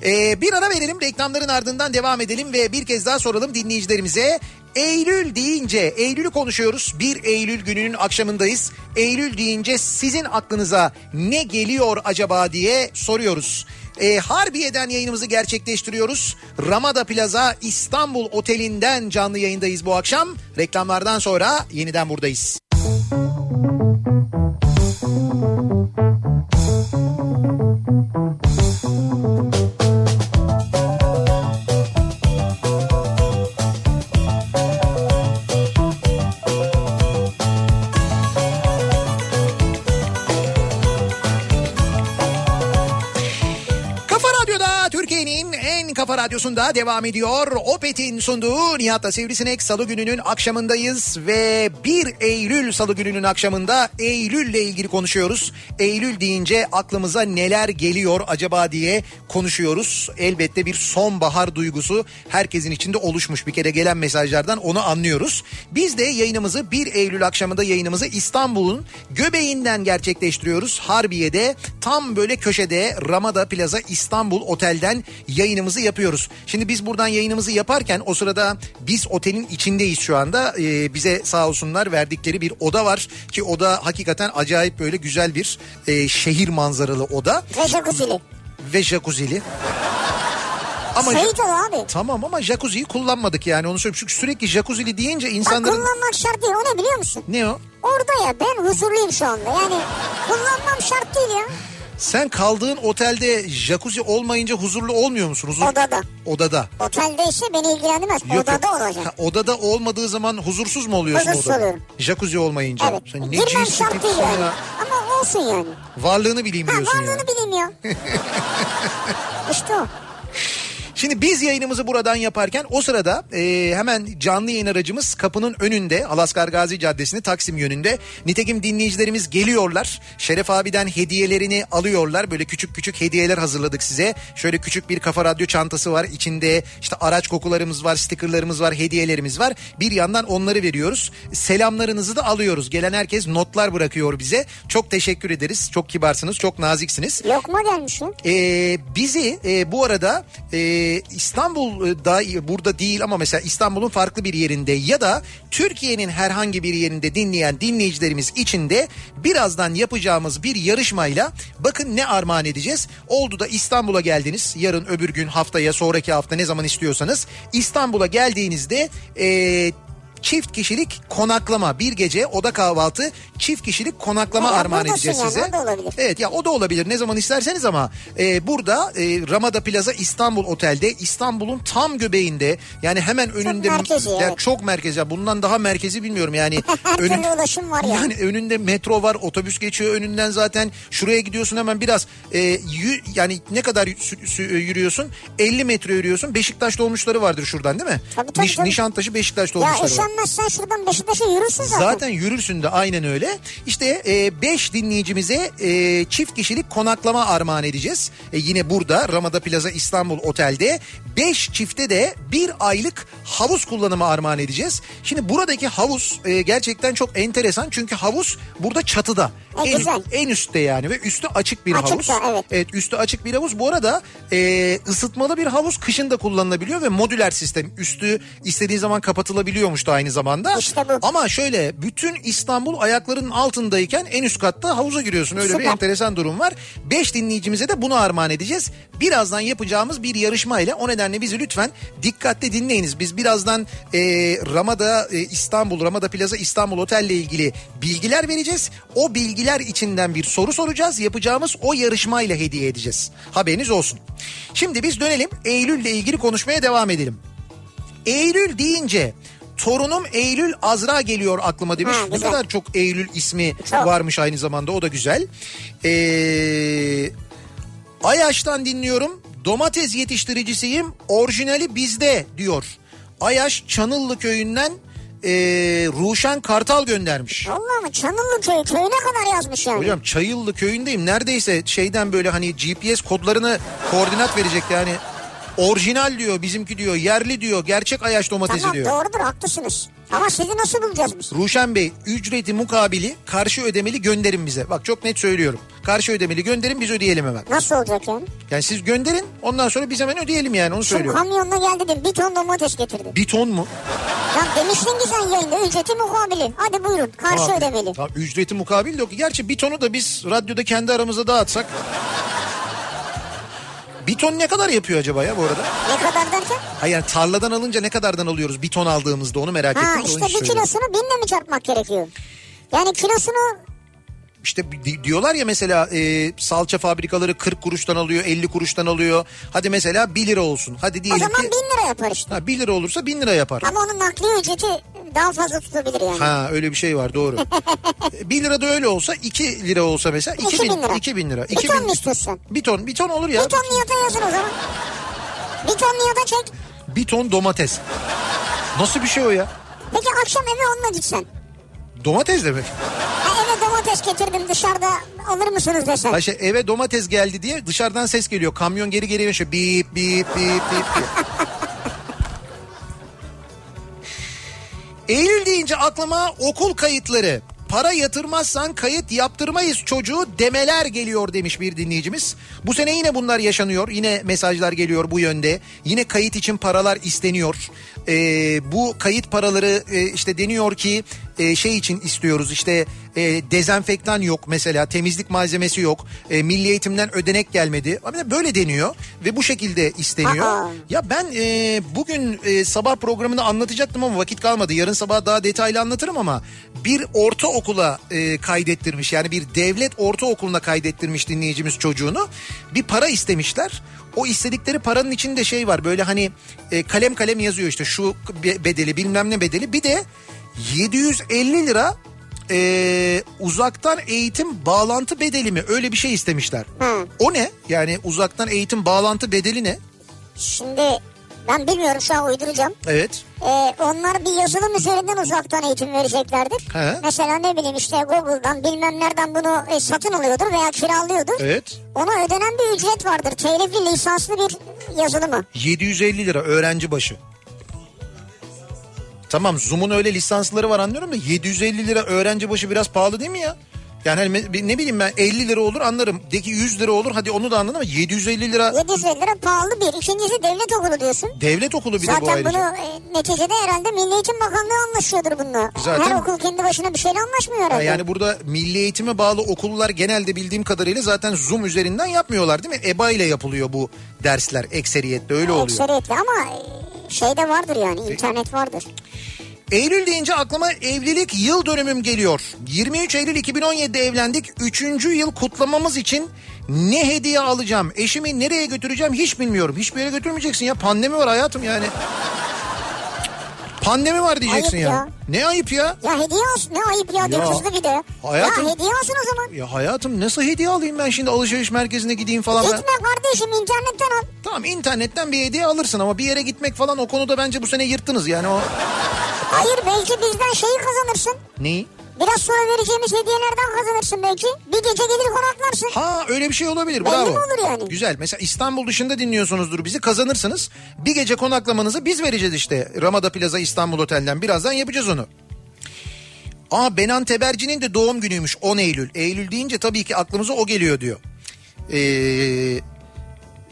Ee, bir ara verelim reklamların ardından devam edelim ve bir kez daha soralım dinleyicilerimize. Eylül deyince Eylül'ü konuşuyoruz. 1 Eylül gününün akşamındayız. Eylül deyince sizin aklınıza ne geliyor acaba diye soruyoruz. Ee, Harbiye'den yayınımızı gerçekleştiriyoruz. Ramada Plaza İstanbul Oteli'nden canlı yayındayız bu akşam. Reklamlardan sonra yeniden buradayız. Kafa radyosunda devam ediyor. Opet'in sunduğu Nihat'la Sivrisinek Salı gününün akşamındayız ve 1 Eylül Salı gününün akşamında Eylül'le ilgili konuşuyoruz. Eylül deyince aklımıza neler geliyor acaba diye konuşuyoruz. Elbette bir sonbahar duygusu herkesin içinde oluşmuş bir kere gelen mesajlardan onu anlıyoruz. Biz de yayınımızı 1 Eylül akşamında yayınımızı İstanbul'un göbeğinden gerçekleştiriyoruz. Harbiye'de tam böyle köşede Ramada Plaza İstanbul Otel'den yayınımızı yapıyoruz. Şimdi biz buradan yayınımızı yaparken o sırada biz otelin içindeyiz şu anda. Ee, bize sağ olsunlar verdikleri bir oda var ki oda hakikaten acayip böyle güzel bir e, şehir manzaralı oda Ve jacuzzi'li. ve jacuzzi'li. Ama ol abi. Tamam ama jacuzziyi kullanmadık yani onu söyleyeyim. Çünkü sürekli jacuzzi'li deyince Bak insanların... kullanmak şart değil o ne biliyor musun? Ne o? Orada ya ben huzurluyum şu anda yani kullanmam şart değil ya. Sen kaldığın otelde jacuzzi olmayınca huzurlu olmuyor musun? Huzur... Odada. Odada. Oteldeyse beni ilgilendirmez. Yok, Odada yok. olacak. Ha, odada olmadığı zaman huzursuz mu oluyorsun Huzursuz odada? oluyorum. Jacuzzi olmayınca. Evet. Sen ne Girmem şart değil yani. ya. Ama olsun yani. Varlığını bileyim Ha, diyorsun varlığını ya. bileyim ya. *laughs* işte o. Şimdi biz yayınımızı buradan yaparken o sırada e, hemen canlı yayın aracımız kapının önünde Alaskar Gazi Caddesi'nde Taksim yönünde. Nitekim dinleyicilerimiz geliyorlar. Şeref abiden hediyelerini alıyorlar. Böyle küçük küçük hediyeler hazırladık size. Şöyle küçük bir kafa radyo çantası var. İçinde işte araç kokularımız var, stikerlerimiz var, hediyelerimiz var. Bir yandan onları veriyoruz. Selamlarınızı da alıyoruz. Gelen herkes notlar bırakıyor bize. Çok teşekkür ederiz. Çok kibarsınız, çok naziksiniz. Lokma gelmiş. Ee, bizi e, bu arada e, İstanbul'da burada değil ama mesela İstanbul'un farklı bir yerinde ya da Türkiye'nin herhangi bir yerinde dinleyen dinleyicilerimiz için de birazdan yapacağımız bir yarışmayla bakın ne armağan edeceğiz. Oldu da İstanbul'a geldiniz yarın öbür gün haftaya sonraki hafta ne zaman istiyorsanız İstanbul'a geldiğinizde e, çift kişilik konaklama bir gece oda kahvaltı çift kişilik konaklama Ha, armağan edeceğiz yani, size. o da olabilir. Evet ya o da olabilir ne zaman isterseniz ama e, burada e, Ramada Plaza İstanbul Otel'de İstanbul'un tam göbeğinde yani hemen önünde merkezi, ya evet. çok merkezi ya bundan daha merkezi bilmiyorum yani. *laughs* Önün- ulaşım var yani. yani önünde metro var, otobüs geçiyor önünden zaten. Şuraya gidiyorsun hemen biraz e, yü- yani ne kadar sü- yürüyorsun? 50 metre yürüyorsun. Beşiktaş dolmuşları vardır şuradan değil mi? Tabii, tabii, Niş- tabii. Nişantaşı Beşiktaş Ya dolmuşları var. Üşenmezsen şuradan Beşiktaş'a yürürsün zaten. Zaten yürürsün de aynen öyle. İşte 5 dinleyicimize e, çift kişilik konaklama armağan edeceğiz. E, yine burada Ramada Plaza İstanbul Otel'de 5 çifte de bir aylık havuz kullanımı armağan edeceğiz. Şimdi buradaki havuz e, gerçekten çok enteresan çünkü havuz burada çatıda. E, en, güzel. en üstte yani ve üstü açık bir Açıkta, havuz. evet. Evet üstü açık bir havuz. Bu arada e, ısıtmalı bir havuz kışın da kullanılabiliyor ve modüler sistem. Üstü istediğin zaman kapatılabiliyormuş da aynı zamanda. İşte bu. Ama şöyle bütün İstanbul ayaklarının altındayken en üst katta havuza giriyorsun. Öyle bir Süper. enteresan durum var. 5 dinleyicimize de bunu armağan edeceğiz. Birazdan yapacağımız bir yarışma ile o nedenle bizi lütfen dikkatli dinleyiniz. Biz birazdan e, Ramada e, İstanbul, Ramada Plaza İstanbul Otel ile ilgili bilgiler vereceğiz. O bilgiler içinden bir soru soracağız. Yapacağımız o yarışmayla hediye edeceğiz. Haberiniz olsun. Şimdi biz dönelim Eylül ile ilgili konuşmaya devam edelim. Eylül deyince torunum Eylül Azra geliyor aklıma demiş. Ha, ne kadar çok Eylül ismi Çok. varmış aynı zamanda o da güzel. Ee, Ayaş'tan dinliyorum. Domates yetiştiricisiyim. Orijinali bizde diyor. Ayaş Çanıllı köyünden ee, Ruşen Kartal göndermiş. Vallahi mı? Çanıllı köyü köyüne kadar yazmış yani. Hocam Çayıllı köyündeyim. Neredeyse şeyden böyle hani GPS kodlarını koordinat verecek yani. Orijinal diyor bizimki diyor yerli diyor gerçek ayaş domatesi Tamam diyor. doğrudur haklısınız. Ama sizi nasıl bulacağız biz? Ruşen Bey ücreti mukabili karşı ödemeli gönderin bize. Bak çok net söylüyorum. Karşı ödemeli gönderin biz ödeyelim hemen. Nasıl olacak yani? Yani siz gönderin ondan sonra biz hemen ödeyelim yani onu Şimdi söylüyorum. kamyonla geldi de bir ton domates getirdi. Bir ton mu? Ya demiştin ki sen yayında ücreti mukabili. Hadi buyurun karşı Tamam. ödemeli. Tamam, ücreti mukabil de yok. Gerçi bir tonu da biz radyoda kendi aramızda dağıtsak. Bir ton ne kadar yapıyor acaba ya bu arada? Ne kadar derken? Hayır yani tarladan alınca ne kadardan alıyoruz bir ton aldığımızda onu merak Ha ettim. onun işte bir kilosunu binle mi çarpmak gerekiyor? Yani kilosunu İşte di- diyorlar ya mesela e, salça fabrikaları 40 kuruştan alıyor 50 kuruştan alıyor. Hadi mesela 1 lira olsun. Hadi o diyelim zaman ki bin lira yapar işte. ha, 1 lira olursa 1000 lira yapar. Ama onun nakliye ücreti daha fazla tutabilir yani. Ha öyle bir şey var doğru. *laughs* 1 lira da öyle olsa 2 lira olsa mesela 2000 2000 lira. 2000 lira. Bir ton mu istiyorsun? Bir ton bir ton olur ya. Bir ton niyata yazın o zaman. Bir ton niyata çek. Bir ton domates. Nasıl bir şey o ya? Peki akşam eve onunla gitsen. Domates demek. Ha, domates getirdim dışarıda alır mısınız desen. Ha eve domates geldi diye dışarıdan ses geliyor. Kamyon geri geri yaşıyor. Bip bip bip bip diye. *laughs* Eylül deyince aklıma okul kayıtları. Para yatırmazsan kayıt yaptırmayız çocuğu demeler geliyor demiş bir dinleyicimiz. Bu sene yine bunlar yaşanıyor. Yine mesajlar geliyor bu yönde. Yine kayıt için paralar isteniyor. Ee, bu kayıt paraları e, işte deniyor ki e, şey için istiyoruz işte e, dezenfektan yok mesela temizlik malzemesi yok. E, milli eğitimden ödenek gelmedi. Böyle deniyor ve bu şekilde isteniyor. Aa. Ya ben e, bugün e, sabah programını anlatacaktım ama vakit kalmadı. Yarın sabah daha detaylı anlatırım ama bir ortaokula e, kaydettirmiş. Yani bir devlet ortaokuluna kaydettirmiş dinleyicimiz çocuğunu. Bir para istemişler. O istedikleri paranın içinde şey var böyle hani e, kalem kalem yazıyor işte şu be- bedeli bilmem ne bedeli. Bir de 750 lira e, uzaktan eğitim bağlantı bedeli mi öyle bir şey istemişler. Hı. O ne? Yani uzaktan eğitim bağlantı bedeli ne? Şimdi ben bilmiyorum şu an uyduracağım. Evet. Ee, onlar bir yazılım üzerinden uzaktan eğitim vereceklerdir. He. Mesela ne bileyim işte Google'dan bilmem nereden bunu e, satın alıyordur veya kiralıyordur. Evet. Ona ödenen bir ücret vardır. Telifli lisanslı bir yazılımı. 750 lira öğrenci başı. Tamam Zoom'un öyle lisansları var anlıyorum da 750 lira öğrenci başı biraz pahalı değil mi ya? Yani hani ne bileyim ben 50 lira olur anlarım. De ki 100 lira olur hadi onu da anladım ama 750 lira 750 lira pahalı bir. İkincisi devlet okulu diyorsun. devlet okulu bir de bu Zaten ayrıca. bunu e, neticede herhalde Milli Eğitim Bakanlığı anlaşıyordur bununla. Zaten- Her okul kendi başına bir şeyle anlaşmıyor Ha, herhalde. Yani burada milli eğitime bağlı okullar genelde bildiğim kadarıyla zaten Zoom üzerinden yapmıyorlar değil mi? EBA ile yapılıyor bu dersler ekseriyetle öyle oluyor. Ekseriyetle ama e, şey de vardır yani internet vardır. Eylül deyince aklıma evlilik yıl dönümüm geliyor. 23 Eylül 2017'de evlendik. Üçüncü yıl kutlamamız için ne hediye alacağım? Eşimi nereye götüreceğim hiç bilmiyorum. Hiçbir yere götürmeyeceksin ya. Pandemi var hayatım yani. Pandemi var diyeceksin Ayıp ya. ya. Ne ayıp ya? Ya hediye olsun ne ayıp ya, Ya, kızdı bir de. hayatım- Ya hediye olsun o zaman. Ya hayatım nasıl hediye alayım ben şimdi alışveriş merkezine gideyim falan. Ben... Gitme kardeşim internetten al. Tamam internetten bir hediye alırsın ama bir yere gitmek falan o konuda bence bu sene yırttınız yani o. Hayır belki bizden şeyi kazanırsın. Neyi? Biraz sonra vereceğimiz hediyelerden kazanırsın belki. Bir gece gelir konaklarsın. Ha öyle bir şey olabilir Belli bravo. mi olur yani? Güzel mesela İstanbul dışında dinliyorsunuzdur bizi kazanırsınız. Bir gece konaklamanızı biz vereceğiz işte. Ramada Plaza İstanbul Otel'den birazdan yapacağız onu. Aa Benan Teberci'nin de doğum günüymüş 10 Eylül. Eylül deyince tabii ki aklımıza o geliyor diyor. Ee,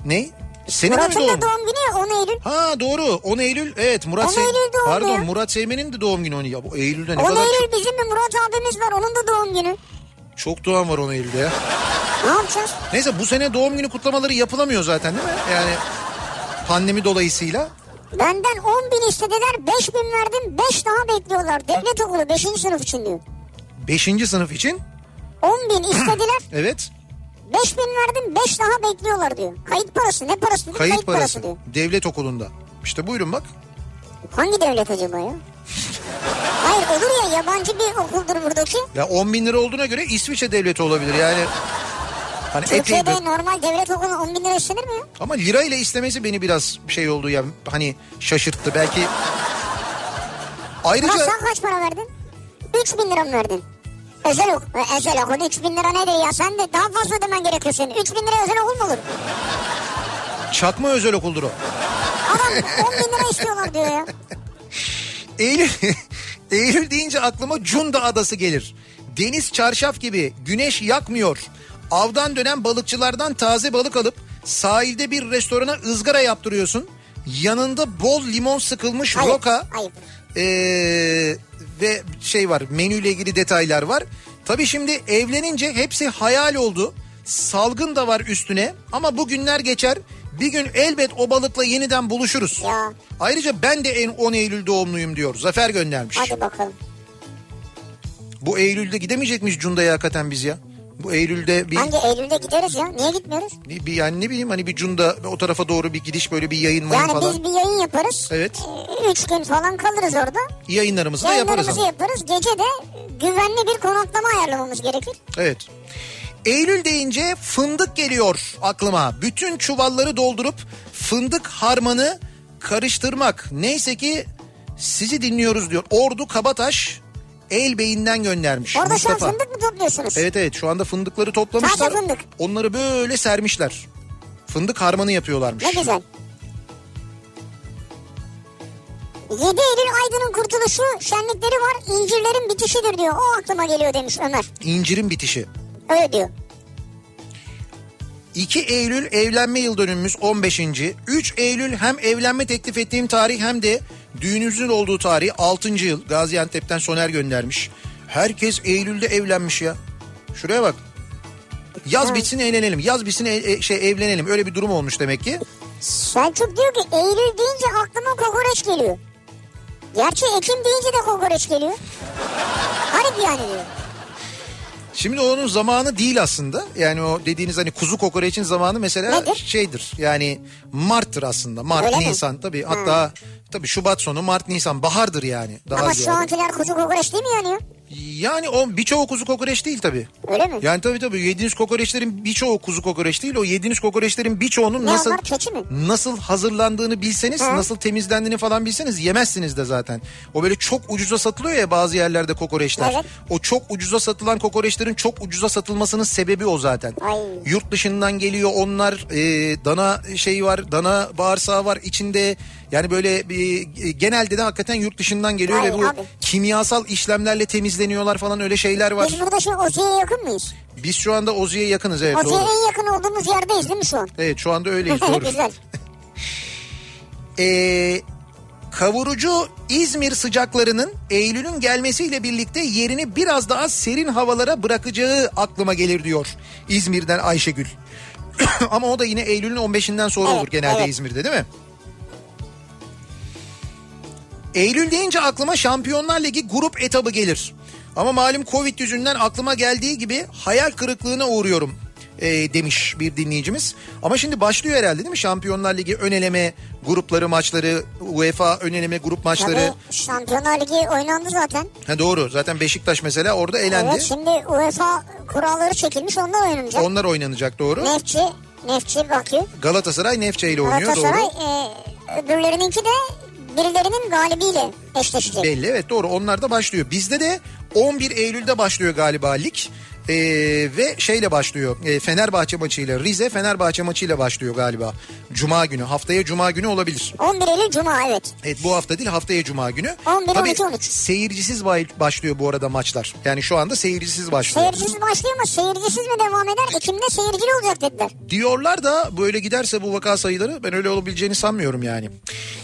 ne? Senin de mi Murat'ın doğum? da doğum günü ya 10 Eylül. Ha doğru 10 Eylül evet Murat 10 Eylül doğumlu Pardon ya. Murat Seymen'in de doğum günü 10 ya bu Eylül'de ne 10 kadar Eylül bizim bir Murat abimiz var onun da doğum günü. çok doğan var 10 Eylül'de ya. Ne yapacağız? Neyse bu sene doğum günü kutlamaları yapılamıyor zaten değil mi? Yani pandemi dolayısıyla. Benden 10 bin istediler 5 bin verdim 5 daha bekliyorlar. Devlet okulu 5. sınıf için diyor. 5. sınıf için 10 bin istediler *clears throat* evet 5 bin verdim 5 daha bekliyorlar diyor. Kayıt parası ne parası dedi? kayıt parası diyor. devlet okulunda. İşte buyurun bak. Hangi devlet acaba ya? Hayır olur ya yabancı bir okuldur buradaki. Ya 10 bin lira olduğuna göre İsviçre devleti olabilir yani. Hani Türkiye'de epey bir- normal devlet okulu 10 bin lira istenir mi ama lira ile istemesi beni biraz şey oldu ya hani şaşırttı belki. Ayrıca Murat sen kaç para verdin? 3 bin lira mı verdin? Özel okul. Özel okul 3 bin lira nedir ya? Sen de daha fazla ödemen gerekiyor senin. 3 bin lira özel okul mu olur? çakma özel okuldur o. Adam 10 bin lira istiyorlar diyor ya. *laughs* Eylül, *laughs* Eylül deyince aklıma Cunda Adası gelir. Deniz çarşaf gibi güneş yakmıyor. Avdan dönen balıkçılardan taze balık alıp sahilde bir restorana ızgara yaptırıyorsun. Yanında bol limon sıkılmış Ayıp, roka ayıp. ee, ve şey var menüyle ilgili detaylar var. Tabii şimdi evlenince hepsi hayal oldu. Salgın da var üstüne ama bu günler geçer. Bir gün elbet o balıkla yeniden buluşuruz. Ya. Ayrıca ben de en 10 Eylül doğumluyum diyor. Zafer göndermiş. Hadi bakalım. Bu Eylül'de gidemeyecek miyiz Cunda'ya hakikaten biz ya? Bu Eylül'de bir, Bence Eylül'de gideriz ya. Niye gitmiyoruz? bir, bir yani ne bileyim hani bir Cunda o tarafa doğru bir gidiş böyle bir yayın Yani falan. biz bir yayın yaparız. Evet. 3 gün falan kalırız orada. Yayınlarımızı da yaparız Yayınlarımızı yaparız. Gece de güvenli bir konaklama ayarlamamız gerekir. Evet. Eylül deyince fındık geliyor aklıma. Bütün çuvalları doldurup fındık harmanı karıştırmak. Neyse ki sizi dinliyoruz diyor. Ordu Kabataş Elbey'inden göndermiş. Orada şu Mustafa. an fındık mı topluyorsunuz? Evet evet şu anda fındıkları toplamışlar. Taze fındık. Onları böyle sermişler. Fındık harmanı yapıyorlarmış. Ne güzel. 7 Eylül Aydın'ın kurtuluşu şenlikleri var. İncirlerin bitişidir diyor. O aklıma geliyor demiş Ömer. İncirin bitişi. Öyle diyor. 2 Eylül evlenme yıl dönümümüz 15. 3 Eylül hem evlenme teklif ettiğim tarih hem de düğünümüzün olduğu tarih 6. yıl. Gaziantep'ten Soner göndermiş. Herkes Eylül'de evlenmiş ya. Şuraya bak. Yaz bitsin eğlenelim. Yaz bitsin e- e- şey evlenelim. Öyle bir durum olmuş demek ki. Selçuk diyor ki Eylül deyince aklıma kokoreç geliyor. Gerçi Ekim deyince de kokoreç geliyor. Garip yani diyor. Şimdi onun zamanı değil aslında. Yani o dediğiniz hani kuzu kokoreçin zamanı mesela Nedir? şeydir. Yani Mart'tır aslında. Mart, Öyle mi? Nisan tabii. Hatta tabii Şubat sonu, Mart, Nisan bahardır yani. Daha Ama şu ziyade. ankiler kuzu kokoreç değil mi yanıyor? Yani o birçoğu kuzu kokoreç değil tabii. Öyle mi? Yani tabii tabii yediğiniz kokoreçlerin birçoğu kuzu kokoreç değil. O yediğiniz kokoreçlerin birçoğunun Ne nasıl var, keçi mi? nasıl hazırlandığını bilseniz, Hı. nasıl temizlendiğini falan bilseniz yemezsiniz de zaten. O böyle çok ucuza satılıyor ya bazı yerlerde kokoreçler. Evet. O çok ucuza satılan kokoreçlerin çok ucuza satılmasının sebebi o zaten. Ay. Yurt dışından geliyor onlar e, dana şey var, dana bağırsağı var içinde Yani böyle bir, genelde de hakikaten yurt dışından geliyor Hayır ve bu abi. kimyasal işlemlerle temizleniyorlar falan öyle şeyler var. Biz burada şimdi Ozi'ye yakın mıyız? Biz şu anda Ozi'ye yakınız evet Ozi'ye doğru. en yakın olduğumuz yerdeyiz değil mi şu an? Evet şu anda öyleyiz *laughs* doğru. Güzel. Ee, *laughs* kavurucu İzmir sıcaklarının Eylül'ün gelmesiyle birlikte yerini biraz daha serin havalara bırakacağı aklıma gelir diyor İzmir'den Ayşegül. *coughs* Ama o da yine Eylül'ün 15'inden sonra Evet, olur genelde evet. İzmir'de değil mi? Eylül deyince aklıma Şampiyonlar Ligi grup etabı gelir. Ama malum Covid yüzünden aklıma geldiği gibi hayal kırıklığına uğruyorum e, demiş bir dinleyicimiz. Ama şimdi başlıyor herhalde değil mi? Şampiyonlar Ligi ön eleme grupları maçları, UEFA ön eleme grup maçları. Tabii Şampiyonlar Ligi oynandı zaten. Ha doğru. Zaten Beşiktaş mesela orada elendi. Evet şimdi UEFA kuralları çekilmiş onlar oynanacak. Onlar oynanacak doğru. Nefçi, Nefçi Bakü. Galatasaray Nefçe ile oynuyor Galatasaray doğru. e, öbürlerininki de birilerinin galibiyle eşleşecek. Belli evet doğru onlar da başlıyor. Bizde de 11 Eylül'de başlıyor galiba lig. Ee, ve şeyle başlıyor e, Fenerbahçe maçıyla Rize Fenerbahçe maçıyla başlıyor galiba Cuma günü haftaya Cuma günü olabilir 11 Eylül Cuma evet. Evet bu hafta değil haftaya Cuma günü 11, Tabii 12, 13. seyircisiz başlıyor bu arada maçlar yani şu anda seyircisiz başlıyor Seyircisiz başlıyor mu? Seyircisiz mi devam eder? Ekim'de seyircili olacak dediler. Diyorlar da böyle giderse bu vaka sayıları ben öyle olabileceğini sanmıyorum yani.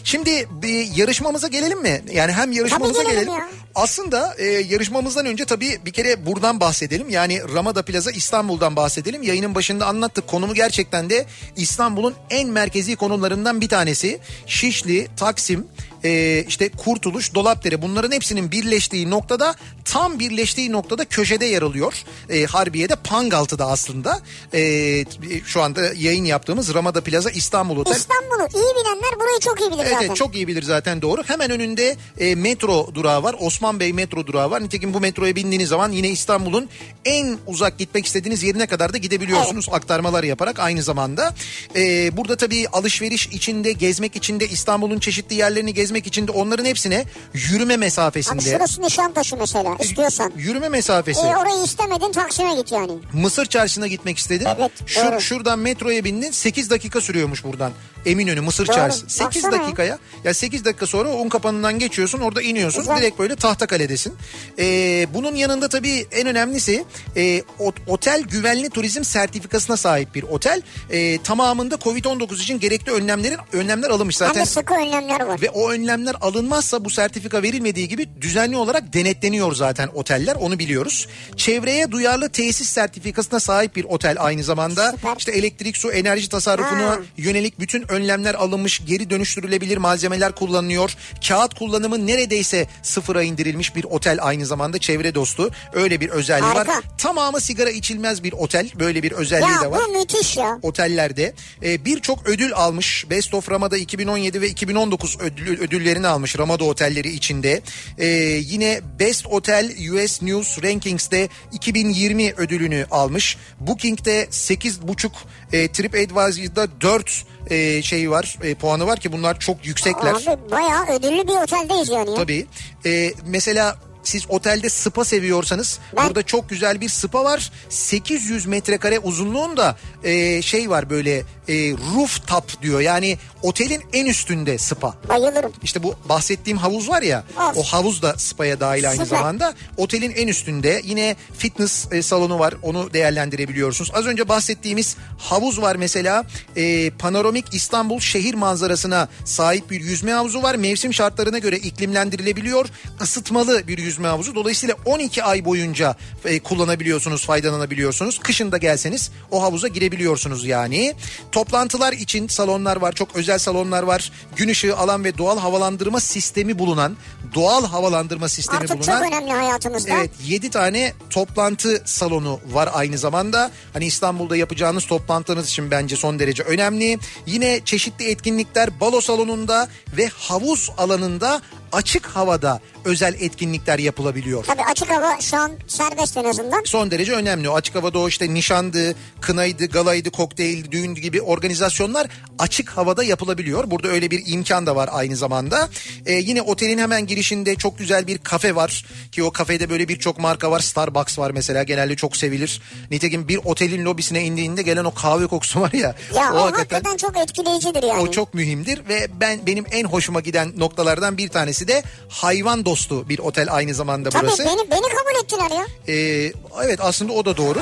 Şimdi bir yarışmamıza gelelim mi? Yani hem yarışmamıza Tabii gelelim gelelim. ya. Aslında e, yarışmamızdan önce tabii bir kere buradan bahsedelim. Yani Ramada Plaza İstanbul'dan bahsedelim. Yayının başında anlattık. Konumu gerçekten de İstanbul'un en merkezi konularından bir tanesi. Şişli, Taksim, e, işte Kurtuluş, Dolapdere bunların hepsinin birleştiği noktada tam birleştiği noktada köşede yer alıyor. E, Harbiye'de Pangaltı'da aslında e, şu anda yayın yaptığımız Ramada Plaza İstanbul Otel. İstanbul'u iyi bilenler burayı çok iyi bilir Evet, zaten. evet çok iyi bilir zaten doğru. Hemen önünde e, metro durağı var. Osman Bey metro durağı var. Nitekim bu metroya bindiğiniz zaman yine İstanbul'un en uzak gitmek istediğiniz yerine kadar da gidebiliyorsunuz. Aktarmalar yaparak aynı zamanda. E, burada tabii alışveriş içinde, gezmek içinde, İstanbul'un çeşitli yerlerini gezmek içinde onların hepsine yürüme Abi mesafesinde. şurası Nişantaşı mesela istiyorsan. Yürüme mesafesi. E, orayı istemedin Taksim'e git yani. Mısır çarşısına gitmek istedin. Evet, Şur- doğru. şuradan metroya bindin 8 dakika sürüyormuş buradan. Eminönü Mısır Doğru. çarşısı. 8 Baksana ya. dakikaya ya 8 dakika sonra un kapanından geçiyorsun orada iniyorsun Güzel. direkt böyle Tahtakale'desin. Ee, bunun yanında tabii en önemlisi e, ot- otel güvenli turizm sertifikasına sahip bir otel. E, tamamında Covid-19 için gerekli önlemlerin önlemler alınmış Hem zaten. de sıkı önlemler var. Ve o önlemler alınmazsa bu sertifika verilmediği gibi düzenli olarak denetleniyor zaten oteller onu biliyoruz. Çevreye duyarlı tesis sertifikasına sahip bir otel aynı zamanda. Süper. İşte elektrik, su, enerji tasarrufuna Ha. yönelik bütün önlemler alınmış. Geri dönüştürülebilir malzemeler kullanılıyor. Kağıt kullanımı neredeyse sıfıra indirilmiş bir otel aynı zamanda çevre dostu. Öyle bir özelliği var. Harika. Tamamı sigara içilmez bir otel. Böyle bir özelliği de Ya var bu müthiş ya. otellerde e, birçok ödül almış. Best of Ramada 2017 ve 2019 ödül, ödüllerini almış Ramada otelleri içinde. E, yine Best Hotel US News Rankings'te 2020 ödülünü almış. Booking'de 8.5 e, TripAdvisor'da 4 e, şeyi var, e, puanı var ki bunlar çok yüksekler. Abi bayağı ödüllü bir oteldeyiz yani. ya. Tabii. Ee, mesela siz otelde spa seviyorsanız Ben- burada çok güzel bir spa var. 800 metrekare uzunluğunda e, şey var böyle e, rooftop diyor. Yani otelin en üstünde spa. Bayılırım. İşte bu bahsettiğim havuz var ya Of. o havuz da spa'ya dahil aynı Süper. zamanda. Otelin en üstünde yine fitness e, salonu var onu değerlendirebiliyorsunuz. Az önce bahsettiğimiz havuz var mesela e, panoramik İstanbul şehir manzarasına sahip bir yüzme havuzu var. Mevsim şartlarına göre iklimlendirilebiliyor. Isıtmalı bir yüzme havuzu. Dolayısıyla 12 ay boyunca e, kullanabiliyorsunuz, faydalanabiliyorsunuz. Kışın da gelseniz o havuza girebiliyorsunuz yani. Toplantılar için salonlar var. Çok özel salonlar var. Gün ışığı alan ve doğal havalandırma sistemi bulunan, doğal havalandırma sistemi Artık bulunan çok önemli hayatımızda. Evet 7 tane toplantı salonu var aynı zamanda. Hani İstanbul'da yapacağınız toplantılarınız için bence son derece önemli. Yine çeşitli etkinlikler balo salonunda ve havuz alanında açık havada özel etkinlikler yapılabiliyor. Tabii açık hava şu an serbest en azından. Son derece önemli. O açık havada o işte nişandı, kınaydı, galaydı, kokteyldi, düğün gibi organizasyonlar açık havada yapılabiliyor. Burada öyle bir imkan da var aynı zamanda. Ee, yine otelin hemen girişinde çok güzel bir kafe var. Ki o kafede böyle birçok marka var. Starbucks var mesela genelde çok sevilir. Nitekim bir otelin lobisine indiğinde gelen o kahve kokusu var ya. Ya o, hakikaten, çok etkileyicidir yani. O çok mühimdir ve ben benim en hoşuma giden noktalardan bir tanesi de hayvan dostu bir otel aynı zamanda Tabii burası. beni, beni kabul ettiler ya. Ee, evet aslında o da doğru.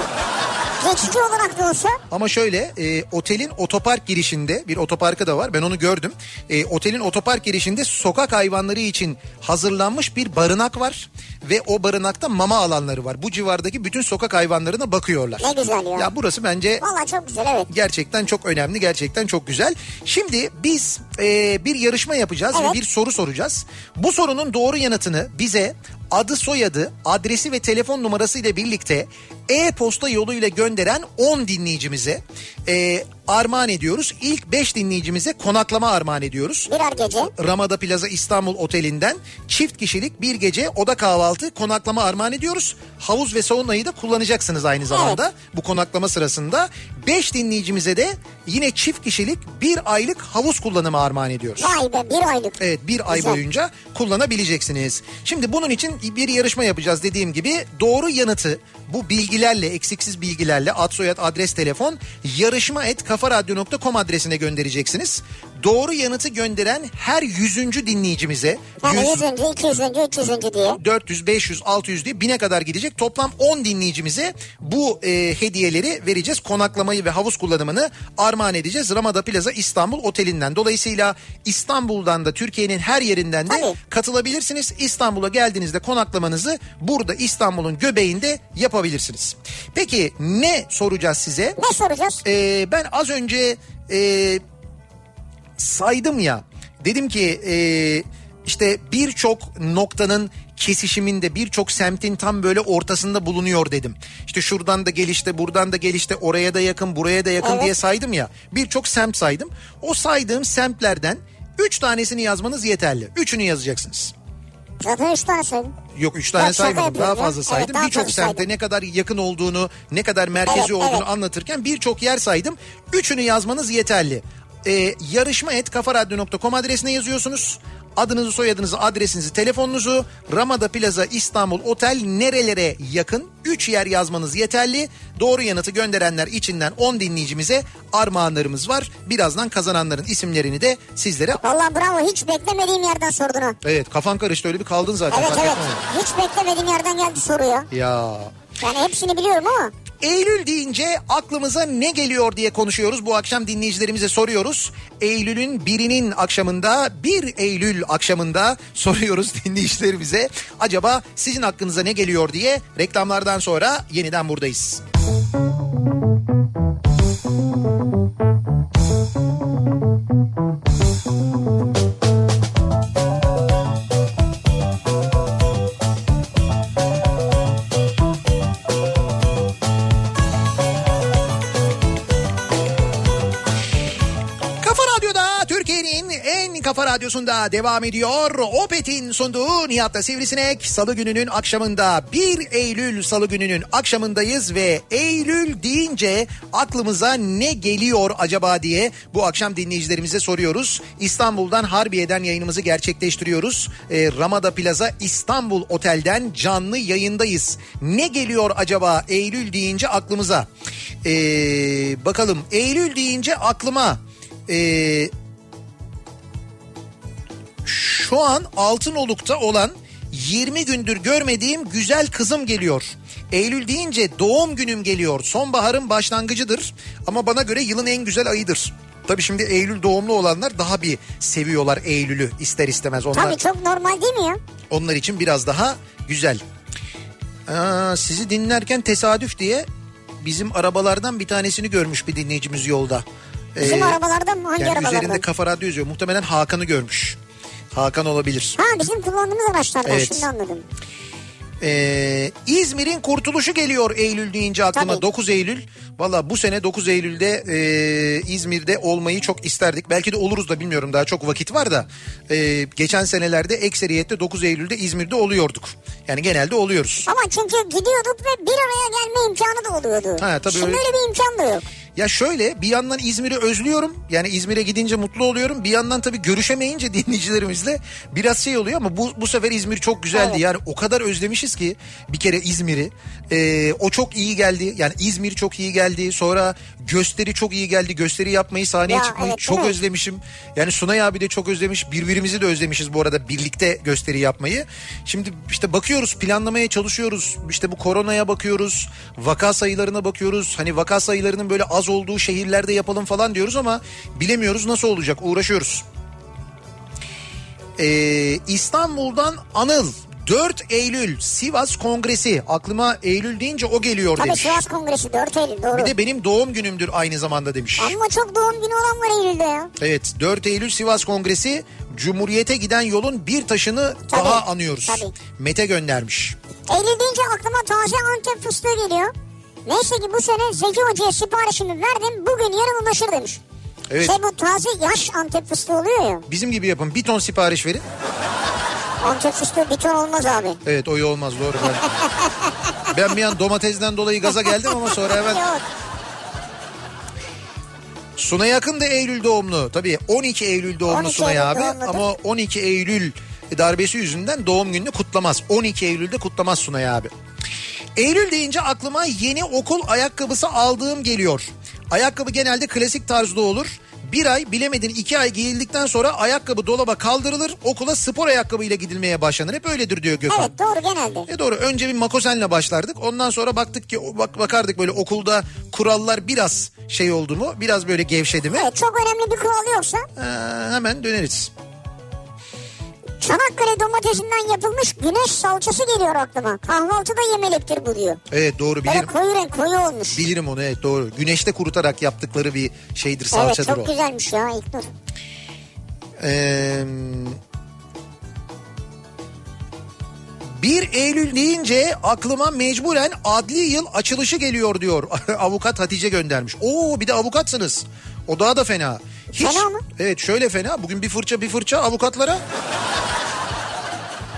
Geçici olarak da olsa. Ama şöyle e, otelin otopark girişinde bir otoparkı da var ben onu gördüm. E, otelin otopark girişinde sokak hayvanları için hazırlanmış bir barınak var. Ve o barınakta mama alanları var. Bu civardaki bütün sokak hayvanlarına bakıyorlar. Ne güzel ya. Ya burası bence Valla çok güzel evet. gerçekten çok önemli gerçekten çok güzel. Şimdi biz e, bir yarışma yapacağız Evet. ve bir soru soracağız. Bu sorunun doğru yanıtını bize adı soyadı adresi ve telefon numarası ile birlikte e-posta yoluyla gönderen 10 dinleyicimize e, armağan ediyoruz. İlk 5 dinleyicimize konaklama armağan ediyoruz. Birer gece. Ramada Plaza İstanbul Oteli'nden çift kişilik bir gece oda kahvaltı konaklama armağan ediyoruz. Havuz ve saunayı da kullanacaksınız aynı zamanda bu konaklama sırasında. 5 dinleyicimize de yine çift kişilik bir aylık havuz kullanımı armağan ediyoruz. Vay be bir aylık. Evet bir ay Güzel. boyunca kullanabileceksiniz. Şimdi bunun için bir yarışma yapacağız dediğim gibi. Doğru yanıtı bu bilgilerle eksiksiz bilgilerle ad soyad adres telefon yarışma et kafaradyo.com adresine göndereceksiniz. Doğru yanıtı gönderen her yüzüncü dinleyicimize Yani 100 100. 200. 300. diye. 400, 500, 600 diye 1000'e kadar gidecek. Toplam 10 dinleyicimize bu e, hediyeleri vereceğiz. Konaklamayı ve havuz kullanımını armağan edeceğiz. Ramada Plaza İstanbul Oteli'nden. Dolayısıyla İstanbul'dan da Türkiye'nin her yerinden de Tabii. katılabilirsiniz. İstanbul'a geldiğinizde konaklamanızı burada İstanbul'un göbeğinde yapabilirsiniz. Peki ne soracağız size? Ne soracağız? Ee, ben az önce e, saydım ya dedim ki e, işte birçok noktanın kesişiminde birçok semtin tam böyle ortasında bulunuyor dedim. İşte şuradan da gelişte buradan da gelişte oraya da yakın buraya da yakın Evet. diye saydım ya. Birçok semt saydım. O saydığım semtlerden 3 tanesini yazmanız yeterli. Üçünü yazacaksınız. Zaten 3 tane saydım. Yok üç tane Yok, saymadım daha fazla saydım. Evet, Birçok semtte ne kadar yakın olduğunu ne kadar merkezi Evet, olduğunu evet. anlatırken birçok yer saydım. Üçünü yazmanız yeterli. Ee, yarışma et kafaradyo.com adresine yazıyorsunuz. Adınızı, soyadınızı, adresinizi, telefonunuzu Ramada Plaza İstanbul Otel nerelere yakın 3 yer yazmanız yeterli. Doğru yanıtı gönderenler içinden 10 dinleyicimize armağanlarımız var. Birazdan kazananların isimlerini de sizlere... Valla bravo hiç beklemediğim yerden sordun ha. Evet kafan karıştı öyle bir kaldın zaten. Evet evet. Hiç beklemediğim yerden geldi soru ya. Ya Yani hepsini biliyorum ama. Eylül deyince aklımıza ne geliyor diye konuşuyoruz. Bu akşam dinleyicilerimize soruyoruz. Eylül'ün birinin akşamında 1 Eylül akşamında *laughs* soruyoruz dinleyicilerimize. Acaba sizin aklınıza ne geliyor diye reklamlardan sonra yeniden buradayız. Kafa radyosunda devam ediyor. Opet'in sunduğu Nihat'la Sivrisinek salı gününün akşamında 1 Eylül salı gününün akşamındayız ve Eylül deyince aklımıza ne geliyor acaba diye bu akşam dinleyicilerimize soruyoruz. İstanbul'dan Harbiye'den yayınımızı gerçekleştiriyoruz. Ee, Ramada Plaza İstanbul Otel'den canlı yayındayız. Ne geliyor acaba Eylül deyince aklımıza? Ee, bakalım Eylül deyince aklıma ee, şu an Altınoluk'ta olan 20 gündür görmediğim güzel kızım geliyor. Eylül deyince doğum günüm geliyor. Sonbaharın başlangıcıdır ama bana göre yılın en güzel ayıdır. Tabii şimdi Eylül doğumlu olanlar daha bir seviyorlar Eylül'ü ister istemez. Onlar, Tabii çok normal değil mi ya? onlar için biraz daha güzel. Aa, sizi dinlerken tesadüf diye bizim arabalardan bir tanesini görmüş bir dinleyicimiz yolda. Bizim Ee, arabalardan mı? Hangi yani arabalardan? üzerinde kafa radyo yazıyor. Muhtemelen Hakan'ı görmüş. Hakan olabilir. Ha bizim kullandığımız araçlardan Evet. şimdi anladım. Ee, İzmir'in kurtuluşu geliyor Eylül deyince aklıma Tabii. 9 Eylül. Valla bu sene 9 Eylül'de e, İzmir'de olmayı çok isterdik. Belki de oluruz da bilmiyorum daha çok vakit var da. E, geçen senelerde ekseriyette 9 Eylül'de İzmir'de oluyorduk. Yani genelde oluyoruz. Ama çünkü gidiyorduk ve bir araya gelme imkanı da oluyordu. Ha, tabii Şimdi öyle. öyle bir imkan da yok. Ya şöyle bir yandan İzmir'i özlüyorum. Yani İzmir'e gidince mutlu oluyorum. Bir yandan tabii görüşemeyince *laughs* dinleyicilerimizle biraz şey oluyor ama bu, bu sefer İzmir çok güzeldi. Evet. Yani o kadar özlemişiz ki bir kere İzmir'i. Ee, o çok iyi geldi. Yani İzmir çok iyi geldi. Sonra gösteri çok iyi geldi. Gösteri yapmayı sahneye Ya, çıkmayı evet, çok özlemişim. Yani Sunay abi de çok özlemiş. Birbirimizi de özlemişiz bu arada birlikte gösteri yapmayı. Şimdi işte bakıyoruz planlamaya çalışıyoruz. İşte bu koronaya bakıyoruz. Vaka sayılarına bakıyoruz. Hani vaka sayılarının böyle az olduğu şehirlerde yapalım falan diyoruz ama bilemiyoruz nasıl olacak. Uğraşıyoruz. Ee, İstanbul'dan Anıl 4 Eylül Sivas Kongresi. Aklıma Eylül deyince o geliyor Tabii demiş. Sivas Kongresi 4 Eylül doğru. Bir de benim doğum günümdür aynı zamanda demiş. Ama çok doğum günü olan var Eylül'de ya. Evet 4 Eylül Sivas Kongresi Cumhuriyete giden yolun bir taşını Tabii, daha anıyoruz. tabii. Mete göndermiş. Eylül deyince aklıma taze Antep fıstığı geliyor. Neyse ki bu sene Zeki Hoca'ya siparişimi verdim. Bugün yarın ulaşır demiş. Evet Şey bu taze yaş Antep fıstığı oluyor ya. bizim gibi yapın bir ton sipariş verin. Antep fıstığı bir ton olmaz abi. Evet o iyi olmaz doğru. Ben, ben bir an domatesden dolayı gaza geldim ama sonra hemen Yok. Sunay Akın da Eylül doğumlu. Tabii 12 Eylül doğumlu 12 Sunay Eylül abi doğumludur. ama 12 Eylül darbesi yüzünden doğum gününü kutlamaz. 12 Eylül'de kutlamaz Sunay abi. Eylül deyince aklıma yeni okul ayakkabısı aldığım geliyor. Ayakkabı genelde klasik tarzda olur. Bir ay bilemedin iki ay giyildikten sonra ayakkabı dolaba kaldırılır okula spor ayakkabıyla gidilmeye başlanır. Hep öyledir diyor Gökhan. Evet doğru genelde. E doğru önce bir makosenle başlardık ondan sonra baktık ki bak, bakardık böyle okulda kurallar biraz şey oldu mu biraz böyle gevşedi mi Evet çok önemli bir kural yoksa ee, hemen döneriz. Çanakkale domatesinden yapılmış güneş salçası geliyor aklıma. Kahvaltıda yemeliktir bu diyor. Evet doğru Böyle bilirim. koyu renk koyu olmuş. Bilirim onu evet doğru. Güneşte kurutarak yaptıkları bir şeydir Evet salçadır çok o. güzelmiş ya İlknur. Ee, 1 Eylül deyince aklıma mecburen adli yıl açılışı geliyor diyor. *laughs* Avukat Hatice göndermiş. Oo bir de avukatsınız. O daha da fena. Hiç, Fena mı? Evet şöyle fena. Bugün bir fırça bir fırça avukatlara.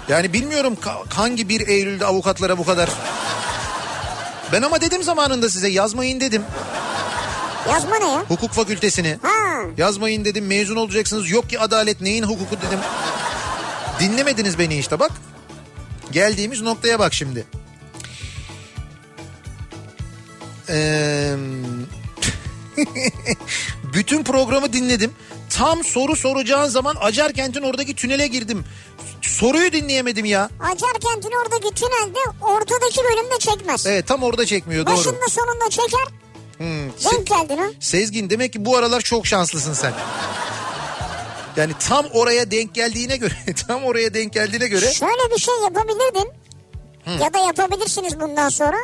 Yani bilmiyorum hangi 1 Eylül'de avukatlara bu kadar. Ben ama dedim zamanında size yazmayın dedim. Yazma ne ya? Hukuk fakültesini. Ha. Yazmayın dedim mezun olacaksınız. Yok ki adalet neyin hukuku dedim. Dinlemediniz beni işte bak. Geldiğimiz noktaya bak şimdi. Ee, *laughs* bütün programı dinledim. Tam soru soracağın zaman Acarkent'in oradaki tünele girdim. Soruyu dinleyemedim ya. Acarkent'in oradaki tünelde ortadaki bölümde çekmez. Evet tam orada çekmiyor doğru. Başında sonunda çeker. Hmm, Denk geldin ha. Sezgin demek ki bu aralar çok şanslısın sen. Yani tam oraya denk geldiğine göre, *laughs* tam oraya denk geldiğine göre Şöyle bir şey yapabilirdin. Ya da yapabilirsiniz bundan sonra.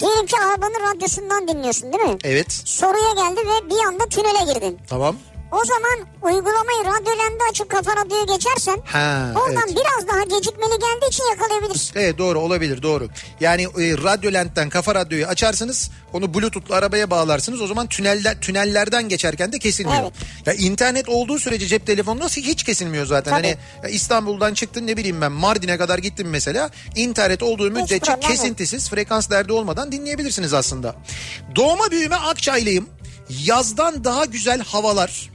Diyelim ki arabanın radyosundan dinliyorsun değil mi? evet Soruya geldi ve bir anda tünele girdin. tamam. O zaman uygulamayı radyolende açıp kafa radyoya geçersen Ha, oradan evet. biraz daha gecikmeli geldiği için yakalayabilirsin. Evet doğru olabilir doğru. Yani e, radyolentten kafa radyoyu açarsınız onu bluetoothla arabaya bağlarsınız o zaman tüneller tünellerden geçerken de kesilmiyor. Evet. Ya internet olduğu sürece cep telefonunda hiç kesilmiyor zaten. Tabii. Hani ya İstanbul'dan çıktın ne bileyim ben Mardin'e kadar gittim mesela internet olduğu müddetçe kesintisiz frekans derdi olmadan dinleyebilirsiniz aslında. Doğma büyüme Akçaylıyım. Yazdan daha güzel havalar.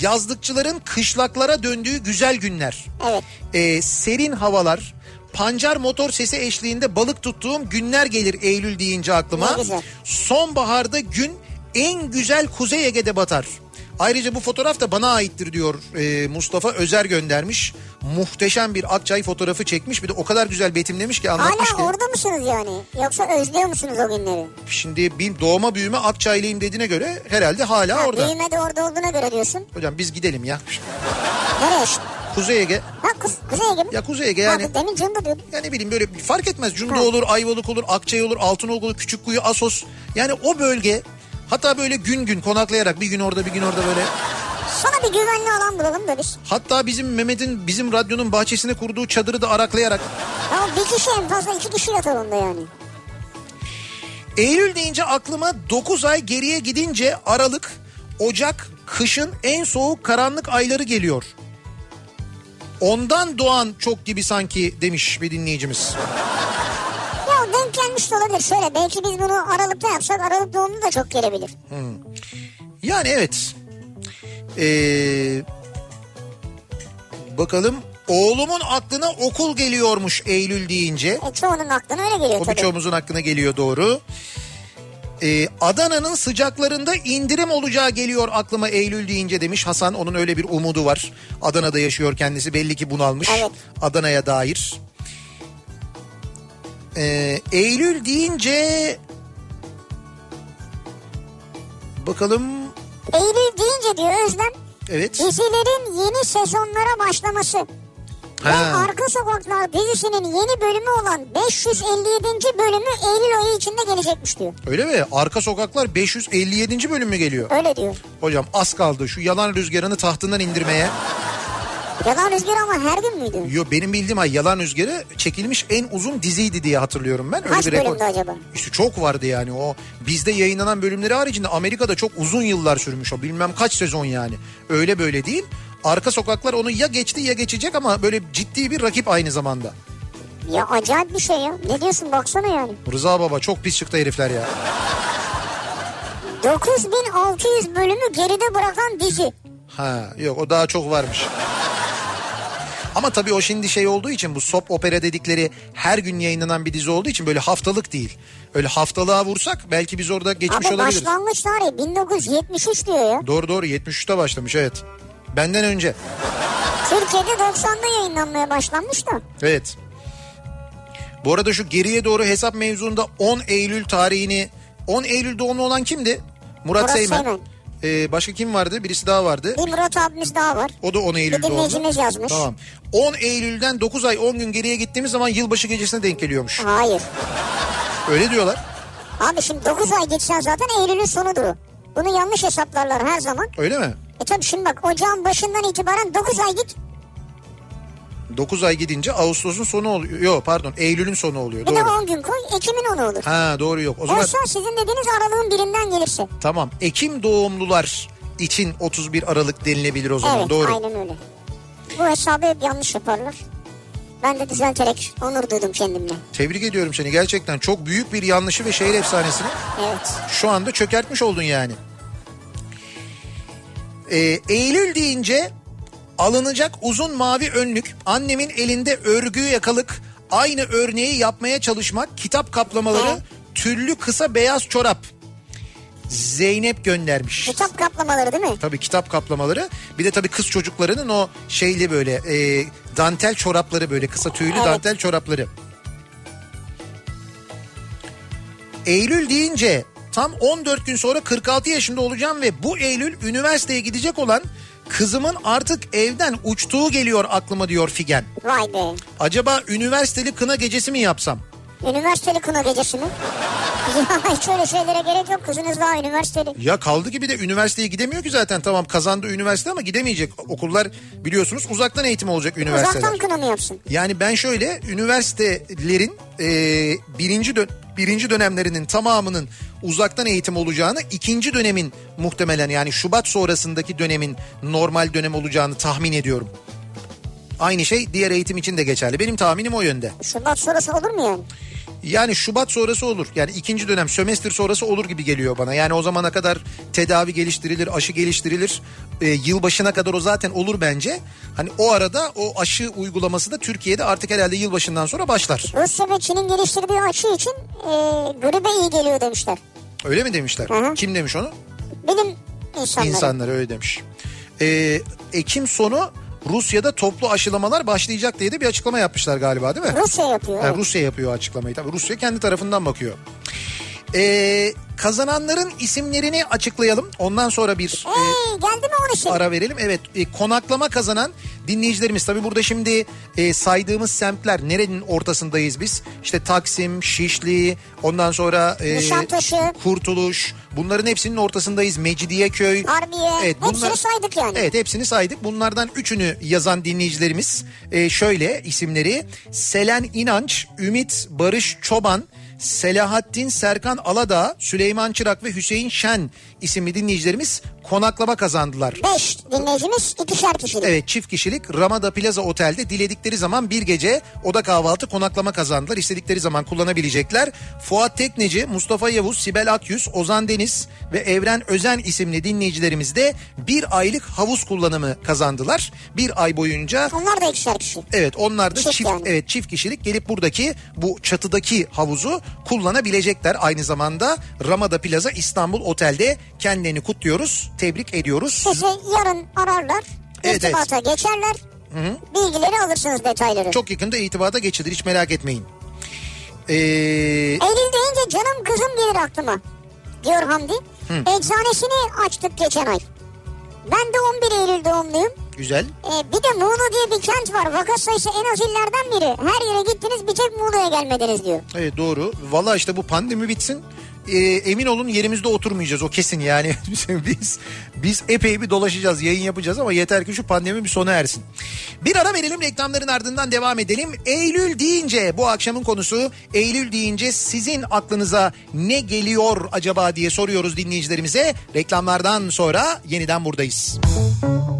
Yazlıkçıların kışlaklara döndüğü güzel günler. Evet. Ee, serin havalar, pancar motor sesi eşliğinde balık tuttuğum günler gelir Eylül deyince aklıma. Ne güzel. Sonbaharda gün en güzel Kuzey Ege'de batar. Ayrıca bu fotoğraf da bana aittir diyor e, Mustafa Özer göndermiş. Muhteşem bir Akçay fotoğrafı çekmiş. Bir de o kadar güzel betimlemiş ki anlatmış Hala ki. orada mısınız yani? Yoksa özlüyor musunuz o günleri? Şimdi bir doğma büyüme Akçaylıyım dediğine göre herhalde hala Ha, orada. Büyüme de orada olduğuna göre diyorsun. Hocam biz gidelim ya. Nereye işte? Kuzey Ege. Ha kuz, Kuzey Ege mi? Ya Kuzey Ege yani. Ha, demin Cunda diyordun. Ya ne bileyim böyle fark etmez. Cunda Ha. olur, Ayvalık olur, Akçay olur, Altınoluk olur, Küçükkuyu, Asos. Yani o bölge hatta böyle gün gün konaklayarak bir gün orada bir gün orada böyle. Sana bir güvenli alan bulalım da biz. Hatta bizim Mehmet'in bizim radyonun bahçesine kurduğu çadırı da araklayarak Ya bir kişi en fazla iki kişi yatar onda yani. Eylül deyince aklıma 9 ay geriye gidince Aralık, Ocak, kışın en soğuk karanlık ayları geliyor. Ondan doğan çok gibi sanki demiş bir dinleyicimiz. Ya denk gelmiş de olabilir. Şöyle belki biz bunu Aralık'ta yapsak Aralık doğumlu da çok gelebilir. Yani evet. Ee, bakalım oğlumun aklına okul geliyormuş Eylül deyince. E, çoğunun aklına öyle geliyor O tabii. birçoğumuzun aklına geliyor doğru. Ee, Adana'nın sıcaklarında indirim olacağı geliyor aklıma Eylül deyince demiş Hasan. Onun öyle bir umudu var. Adana'da yaşıyor kendisi belli ki bunalmış. Evet. Adana'ya dair. Ee, Eylül deyince bakalım Eylül deyince diyor Özlem evet. dizilerin yeni sezonlara başlaması. Ve Ha. Arka Sokaklar dizisinin yeni bölümü olan 557. bölümü Eylül ayı içinde gelecekmiş diyor. Öyle mi? Arka Sokaklar 557. bölüm mü geliyor? Öyle diyor. Hocam az kaldı şu yalan rüzgarını tahtından indirmeye. Yalan Rüzgar ama her gün müydü? Yo benim bildiğim ay Yalan Rüzgarı çekilmiş en uzun diziydi diye hatırlıyorum ben. Öyle Kaç bir rekor- bölümdü acaba? İşte çok vardı yani o bizde yayınlanan bölümleri haricinde Amerika'da çok uzun yıllar sürmüş o bilmem kaç sezon yani. Öyle böyle değil. Arka Sokaklar onu ya geçti ya geçecek ama böyle ciddi bir rakip aynı zamanda. Ya acayip bir şey ya. Ne diyorsun baksana yani. Rıza Baba çok pis çıktı herifler ya. 9600 bölümü geride bırakan dizi. Ha yok o daha çok varmış. Ama tabii o şimdi şey olduğu için bu sop opera dedikleri her gün yayınlanan bir dizi olduğu için böyle haftalık değil. Öyle haftalığa vursak belki biz orada geçmiş Abi olabiliriz. başlangıç tarihi 1973 diyor ya. Doğru doğru 73'te başlamış evet. Benden önce. Türkiye'de 90'da yayınlanmaya başlanmış da. Evet. Bu arada şu geriye doğru hesap mevzunda 10 Eylül tarihini 10 Eylül doğumlu olan kimdi? Murat, Murat Seymen. Seymen. Ee, başka kim vardı? Birisi daha vardı. Bir Murat abimiz daha var. O da 10 Eylül Bir doğumlu. dinleyicimiz yazmış. Tamam. 10 Eylül'den 9 ay 10 gün geriye gittiğimiz zaman yılbaşı gecesine denk geliyormuş. Hayır. Öyle diyorlar. Abi şimdi 9 ay gitsen zaten Eylül'ün sonudur o. Bunu yanlış hesaplarlar her zaman. Öyle mi? E tabii şimdi bak ocağın başından itibaren 9 ay git. 9 ay gidince Ağustos'un sonu oluyor. Yok pardon Eylül'ün sonu oluyor. Bir de Doğru. 10 gün koy. Ekim'in 10'u olur. Ha doğru yok. O zaman Oysa sizin dediğiniz aralığın birinden gelirse. tamam. Ekim doğumlular için 31 Aralık denilebilir o zaman. evet doğru. aynen öyle. Bu hesabı hep yanlış yaparlar. Ben de düzelterek onur duydum kendimle. Tebrik ediyorum seni. Gerçekten çok büyük bir yanlışı ve şehir efsanesini Evet. şu anda çökertmiş oldun yani. Ee, Eylül deyince alınacak uzun mavi önlük, annemin elinde örgü yakalık, aynı örneği yapmaya çalışmak, kitap kaplamaları, He. tüllü kısa beyaz çorap. Zeynep göndermiş. Kitap kaplamaları değil mi? Tabii kitap kaplamaları. Bir de tabii kız çocuklarının o şeyli böyle e, dantel çorapları böyle kısa tüylü Evet. dantel çorapları. Eylül deyince tam 14 gün sonra 46 yaşında olacağım ve bu Eylül üniversiteye gidecek olan kızımın artık evden uçtuğu geliyor aklıma diyor Figen. Vay be. Acaba üniversiteli kına gecesi mi yapsam? Üniversiteli kına gecesi mi? *laughs* hiç öyle şeylere gerek yok. Kızınız daha üniversiteli. Ya kaldı ki bir de üniversiteye gidemiyor ki zaten tamam kazandı üniversite ama gidemeyecek. Okullar biliyorsunuz uzaktan eğitim olacak üniversiteler. Uzaktan kına mı yapsın? Yani ben şöyle üniversitelerin e, birinci dön- birinci dönemlerinin tamamının uzaktan eğitim olacağını ikinci dönemin muhtemelen yani Şubat sonrasındaki dönemin normal dönem olacağını tahmin ediyorum. Aynı şey diğer eğitim için de geçerli. Benim tahminim o yönde. Şubat sonrası olur mu yani? Yani Şubat sonrası olur. Yani ikinci dönem sömestr sonrası olur gibi geliyor bana. Yani o zamana kadar tedavi geliştirilir, aşı geliştirilir. Ee, yılbaşına kadar o zaten olur bence. Hani o arada o aşı uygulaması da Türkiye'de artık herhalde yılbaşından sonra başlar. Rusya ve Çin'in geliştirdiği aşı için e, gribe iyi geliyor demişler. Öyle mi demişler? Hı hı. Kim demiş onu? Bilim insanları. İnsanlar öyle demiş. Ee, Ekim sonu Rusya'da toplu aşılamalar başlayacak diye de bir açıklama yapmışlar galiba değil mi? Rusya yapıyor. Evet. Rusya yapıyor açıklamayı. Tabii Rusya kendi tarafından bakıyor. Ee, kazananların isimlerini açıklayalım. Ondan sonra bir e, Hey geldi mi onun için? ara verelim. Evet e, konaklama kazanan dinleyicilerimiz tabii burada şimdi e, saydığımız semtler nerenin ortasındayız biz? İşte Taksim, Şişli, ondan sonra e, Nişantaşı. Kurtuluş bunların hepsinin ortasındayız. Mecidiyeköy. Harbiye. Hepsini saydık yani. Evet hepsini saydık. Bunlardan üçünü yazan dinleyicilerimiz e, şöyle isimleri Selen İnanç, Ümit Barış Çoban, Selahattin Serkan Aladağ, Süleyman Çırak ve Hüseyin Şen isimli dinleyicilerimiz konaklama kazandılar. Beş dinleyicimiz ikişer kişilik. Evet çift kişilik Ramada Plaza Otel'de diledikleri zaman bir gece oda kahvaltı konaklama kazandılar. İstedikleri zaman kullanabilecekler. Fuat Tekneci, Mustafa Yavuz, Sibel Akyüz, Ozan Deniz ve Evren Özen isimli dinleyicilerimiz de bir aylık havuz kullanımı kazandılar. Bir ay boyunca Onlar da ikişer kişi. Evet onlar da Çift çift, yani. evet çift kişilik gelip buradaki bu çatıdaki havuzu kullanabilecekler. Aynı zamanda Ramada Plaza İstanbul Otel'de kendilerini kutluyoruz, tebrik ediyoruz. Sizi yarın ararlar. Evet, irtibata geçerler. Bilgileri alırsınız detayları. Çok yakında itibata geçilir hiç merak etmeyin. Ee, Eylül deyince canım kızım gelir aklıma. Diyor Hamdi. Eczanesini açtık geçen ay. Ben de 11 Eylül doğumluyum. güzel. Ee, bir de Muğla diye bir kent var. Vaka sayısı en az illerden biri. Her yere gittiniz bir tek Muğla'ya gelmediniz diyor. Evet doğru. Valla işte bu pandemi bitsin. Ee, emin olun yerimizde oturmayacağız o kesin yani *laughs* biz biz epey bir dolaşacağız yayın yapacağız ama yeter ki şu pandemi bir sona ersin. Bir ara verelim reklamların ardından devam edelim. Eylül deyince bu akşamın konusu Eylül deyince sizin aklınıza ne geliyor acaba diye soruyoruz dinleyicilerimize. Reklamlardan sonra yeniden buradayız. Kafa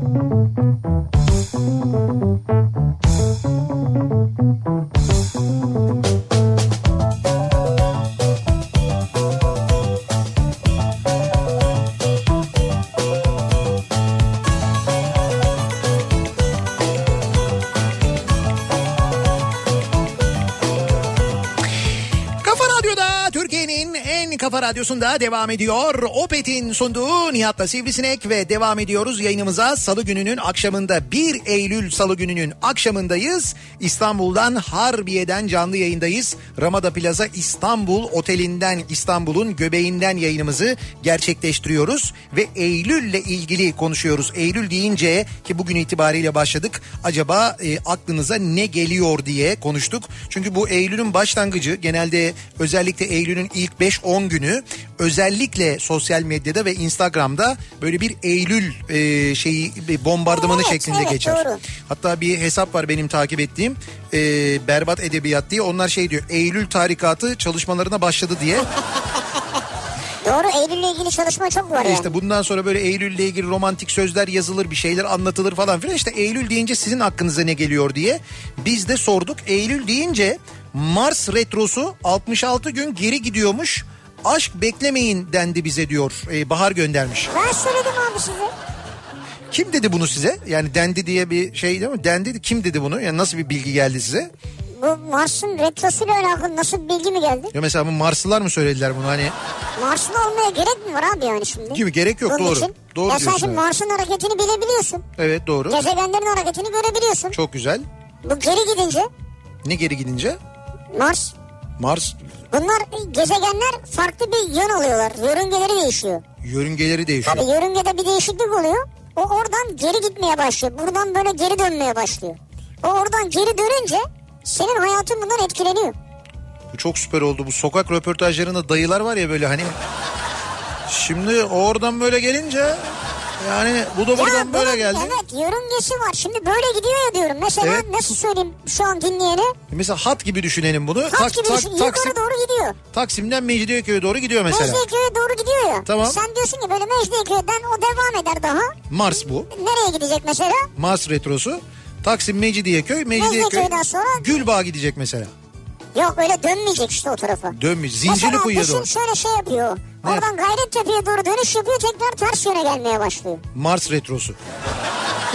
radyosunda devam ediyor. Opet'in sunduğu Nihat'la Sivrisinek ve devam ediyoruz yayınımıza. Salı gününün akşamında 1 Eylül Salı gününün akşamındayız. İstanbul'dan Harbiye'den canlı yayındayız. Ramada Plaza İstanbul Oteli'nden İstanbul'un göbeğinden yayınımızı gerçekleştiriyoruz. Ve Eylül'le ilgili konuşuyoruz. Eylül deyince ki bugün itibariyle başladık. Acaba e, aklınıza ne geliyor diye konuştuk. Çünkü bu Eylül'ün başlangıcı genelde özellikle Eylül'ün ilk 5-10 günü özellikle sosyal medyada ve Instagram'da böyle bir Eylül e, şeyi bir bombardımanı Evet, şeklinde evet, geçer. doğru. Hatta bir hesap var benim takip ettiğim e, berbat edebiyat diye onlar şey diyor Eylül tarikatı çalışmalarına başladı diye. *laughs* Doğru Eylül'le ilgili çalışma çok var yani. İşte bundan sonra böyle Eylül'le ilgili romantik sözler yazılır bir şeyler anlatılır falan filan. İşte Eylül deyince sizin aklınıza ne geliyor diye biz de sorduk. Eylül deyince Mars retrosu 66 gün geri gidiyormuş. Aşk beklemeyin dendi bize diyor. Ee, Bahar göndermiş. Ben söyledim abi size. Kim dedi bunu size? Yani dendi diye bir şey değil mi? Dendi kim dedi bunu? Yani nasıl bir bilgi geldi size? Bu Mars'ın retrosuyla alakalı nasıl bir bilgi mi geldi? Ya mesela bu Marslılar mı söylediler bunu? Hani Marslı olmaya gerek mi var abi yani şimdi? Gibi, gerek yok, Bunun doğru. Için. Doğru ya sen şimdi. Mars'ın hareketini bilebiliyorsun. evet doğru. Gezegenlerin hareketini görebiliyorsun. Çok güzel. Bu geri gidince Ne geri gidince? Mars Mars bunlar gezegenler farklı bir yön alıyorlar. Yörüngeleri değişiyor. yörüngeleri değişiyor. Tabii yörüngede bir değişiklik oluyor. O oradan geri gitmeye başlıyor. Buradan böyle geri dönmeye başlıyor. O oradan geri dönünce senin hayatın bundan etkileniyor. Bu çok süper oldu. Bu sokak röportajlarında dayılar var ya böyle hani. Şimdi oradan böyle gelince yani bu da buradan Ya böyle bunun, geldi. Evet yörüngesi var. Şimdi böyle gidiyor ya diyorum. Mesela Evet. nasıl söyleyeyim şu an dinleyene? Mesela hat gibi düşünelim bunu. Hat Tak- gibi tak- düşün. Yukarı Taksim, doğru gidiyor. Taksim'den Mecidiyeköy'e doğru gidiyor mesela. Mecidiyeköy'e doğru gidiyor ya. Tamam. Sen diyorsun ki böyle Mecidiyeköy'den o devam eder daha. Mars bu. Nereye gidecek mesela? Mars retrosu. Taksim Mecidiyeköy. Mecidiyeköy Mecidiyeköy'den sonra- Gülbağ gidecek mesela. Yok öyle dönmeyecek işte o tarafa. Dönmeyecek. Zincirli Mesela kuyuya düşün doğru. şöyle şey yapıyor. Oradan Gayrettepe'ye doğru dönüş yapıyor tekrar ters yöne gelmeye başlıyor. Mars retrosu.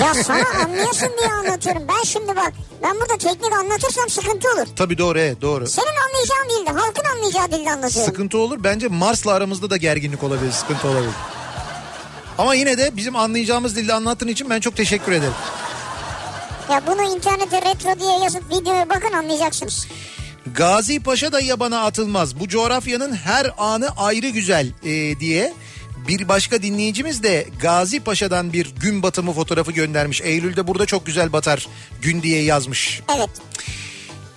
Ya sana anlayasın diye anlatıyorum. Ben şimdi bak ben burada teknik anlatırsam sıkıntı olur. Tabii doğru evet doğru. Senin anlayacağın dilde halkın anlayacağı dilde anlatıyorum. Sıkıntı olur. Bence Mars'la aramızda da gerginlik olabilir, sıkıntı olabilir. Ama yine de bizim anlayacağımız dilde anlattığın için ben çok teşekkür ederim. Ya bunu internete retro diye yazıp videoya bakın anlayacaksınız. Gazi Paşa da yabana atılmaz. Bu coğrafyanın her anı ayrı güzel e, diye bir başka dinleyicimiz de Gazi Paşa'dan bir gün batımı fotoğrafı göndermiş. Eylül'de burada çok güzel batar gün diye yazmış. Evet.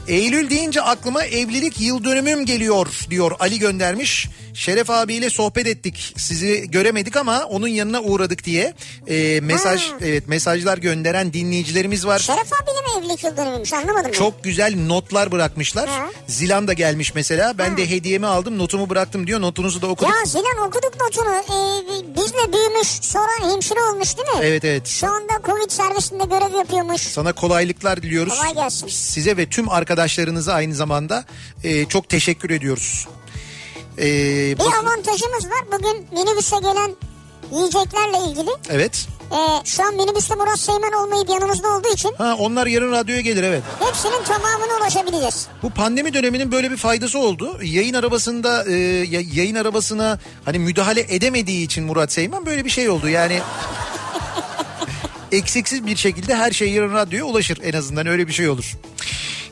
Eylül deyince aklıma evlilik yıl dönümüm geliyor diyor Ali göndermiş. Şeref abiyle sohbet ettik. Sizi göremedik ama onun yanına uğradık diye e, mesaj Ha. evet mesajlar gönderen dinleyicilerimiz var. Şeref abiyle mi evlilik yıl dönümüymüş anlamadım ben. Çok güzel notlar bırakmışlar. Ha. Zilan da gelmiş mesela. Ben de hediyemi aldım, notumu bıraktım diyor. Notunuzu da okuduk. Ya Zilan okuduk notunu. Ee, bizle büyümüş sonra hemşire olmuş değil mi? Evet evet. Şu anda Covid servisinde görev yapıyormuş. Sana kolaylıklar diliyoruz. Kolay gelsin. Size ve tüm arkadaşlarınıza aynı zamanda e, çok teşekkür ediyoruz. E, Bir bak- avantajımız var. Bugün minibüse gelen yiyeceklerle ilgili. evet. Ee, şu an minibüste Murat Seymen olmayıp yanımızda olduğu için Ha, onlar yarın radyoya gelir evet. hepsinin tamamına ulaşabileceğiz. Bu pandemi döneminin böyle bir faydası oldu. Yayın arabasında e, ya- yayın arabasına hani müdahale edemediği için Murat Seymen böyle bir şey oldu. Yani *laughs* eksiksiz bir şekilde her şey yarın radyoya ulaşır en azından öyle bir şey olur.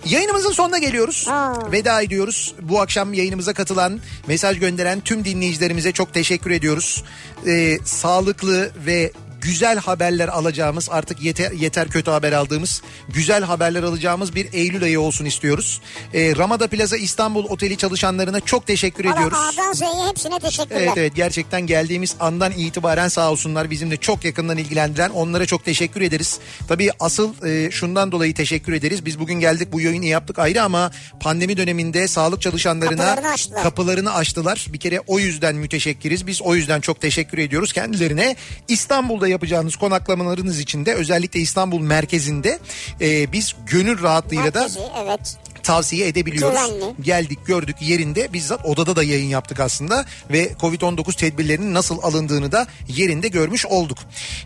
Yayınımızın sonuna geliyoruz. Aa. Veda ediyoruz. Bu akşam yayınımıza katılan, mesaj gönderen tüm dinleyicilerimize çok teşekkür ediyoruz. Ee, sağlıklı ve güzel haberler alacağımız artık yeter, yeter kötü haber aldığımız güzel haberler alacağımız bir Eylül ayı olsun istiyoruz. Ee, Ramada Plaza İstanbul Oteli çalışanlarına çok teşekkür ediyoruz. Valla A'dan Z'ye hepsine teşekkürler. Evet evet gerçekten geldiğimiz andan itibaren sağ olsunlar bizimle çok yakından ilgilendiren onlara çok teşekkür ederiz. Tabii asıl e, şundan dolayı teşekkür ederiz. Biz bugün geldik bu yayını yaptık ayrı ama pandemi döneminde sağlık çalışanlarına Kapılarını açtılar. kapılarını açtılar. Bir kere o yüzden müteşekkiriz. Biz o yüzden çok teşekkür ediyoruz kendilerine. İstanbul'da yapacağınız konaklamalarınız için de özellikle İstanbul merkezinde e, biz gönül rahatlığıyla da Herkesi evet. tavsiye edebiliyoruz. Güvenli. Geldik gördük yerinde bizzat odada da yayın yaptık aslında ve Covid-19 tedbirlerinin nasıl alındığını da yerinde görmüş olduk.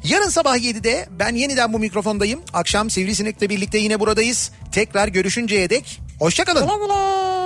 Yarın sabah 7'de ben yeniden bu mikrofondayım. Akşam Sivrisinek'le birlikte yine buradayız. Tekrar görüşünceye dek hoşçakalın. Güle güle.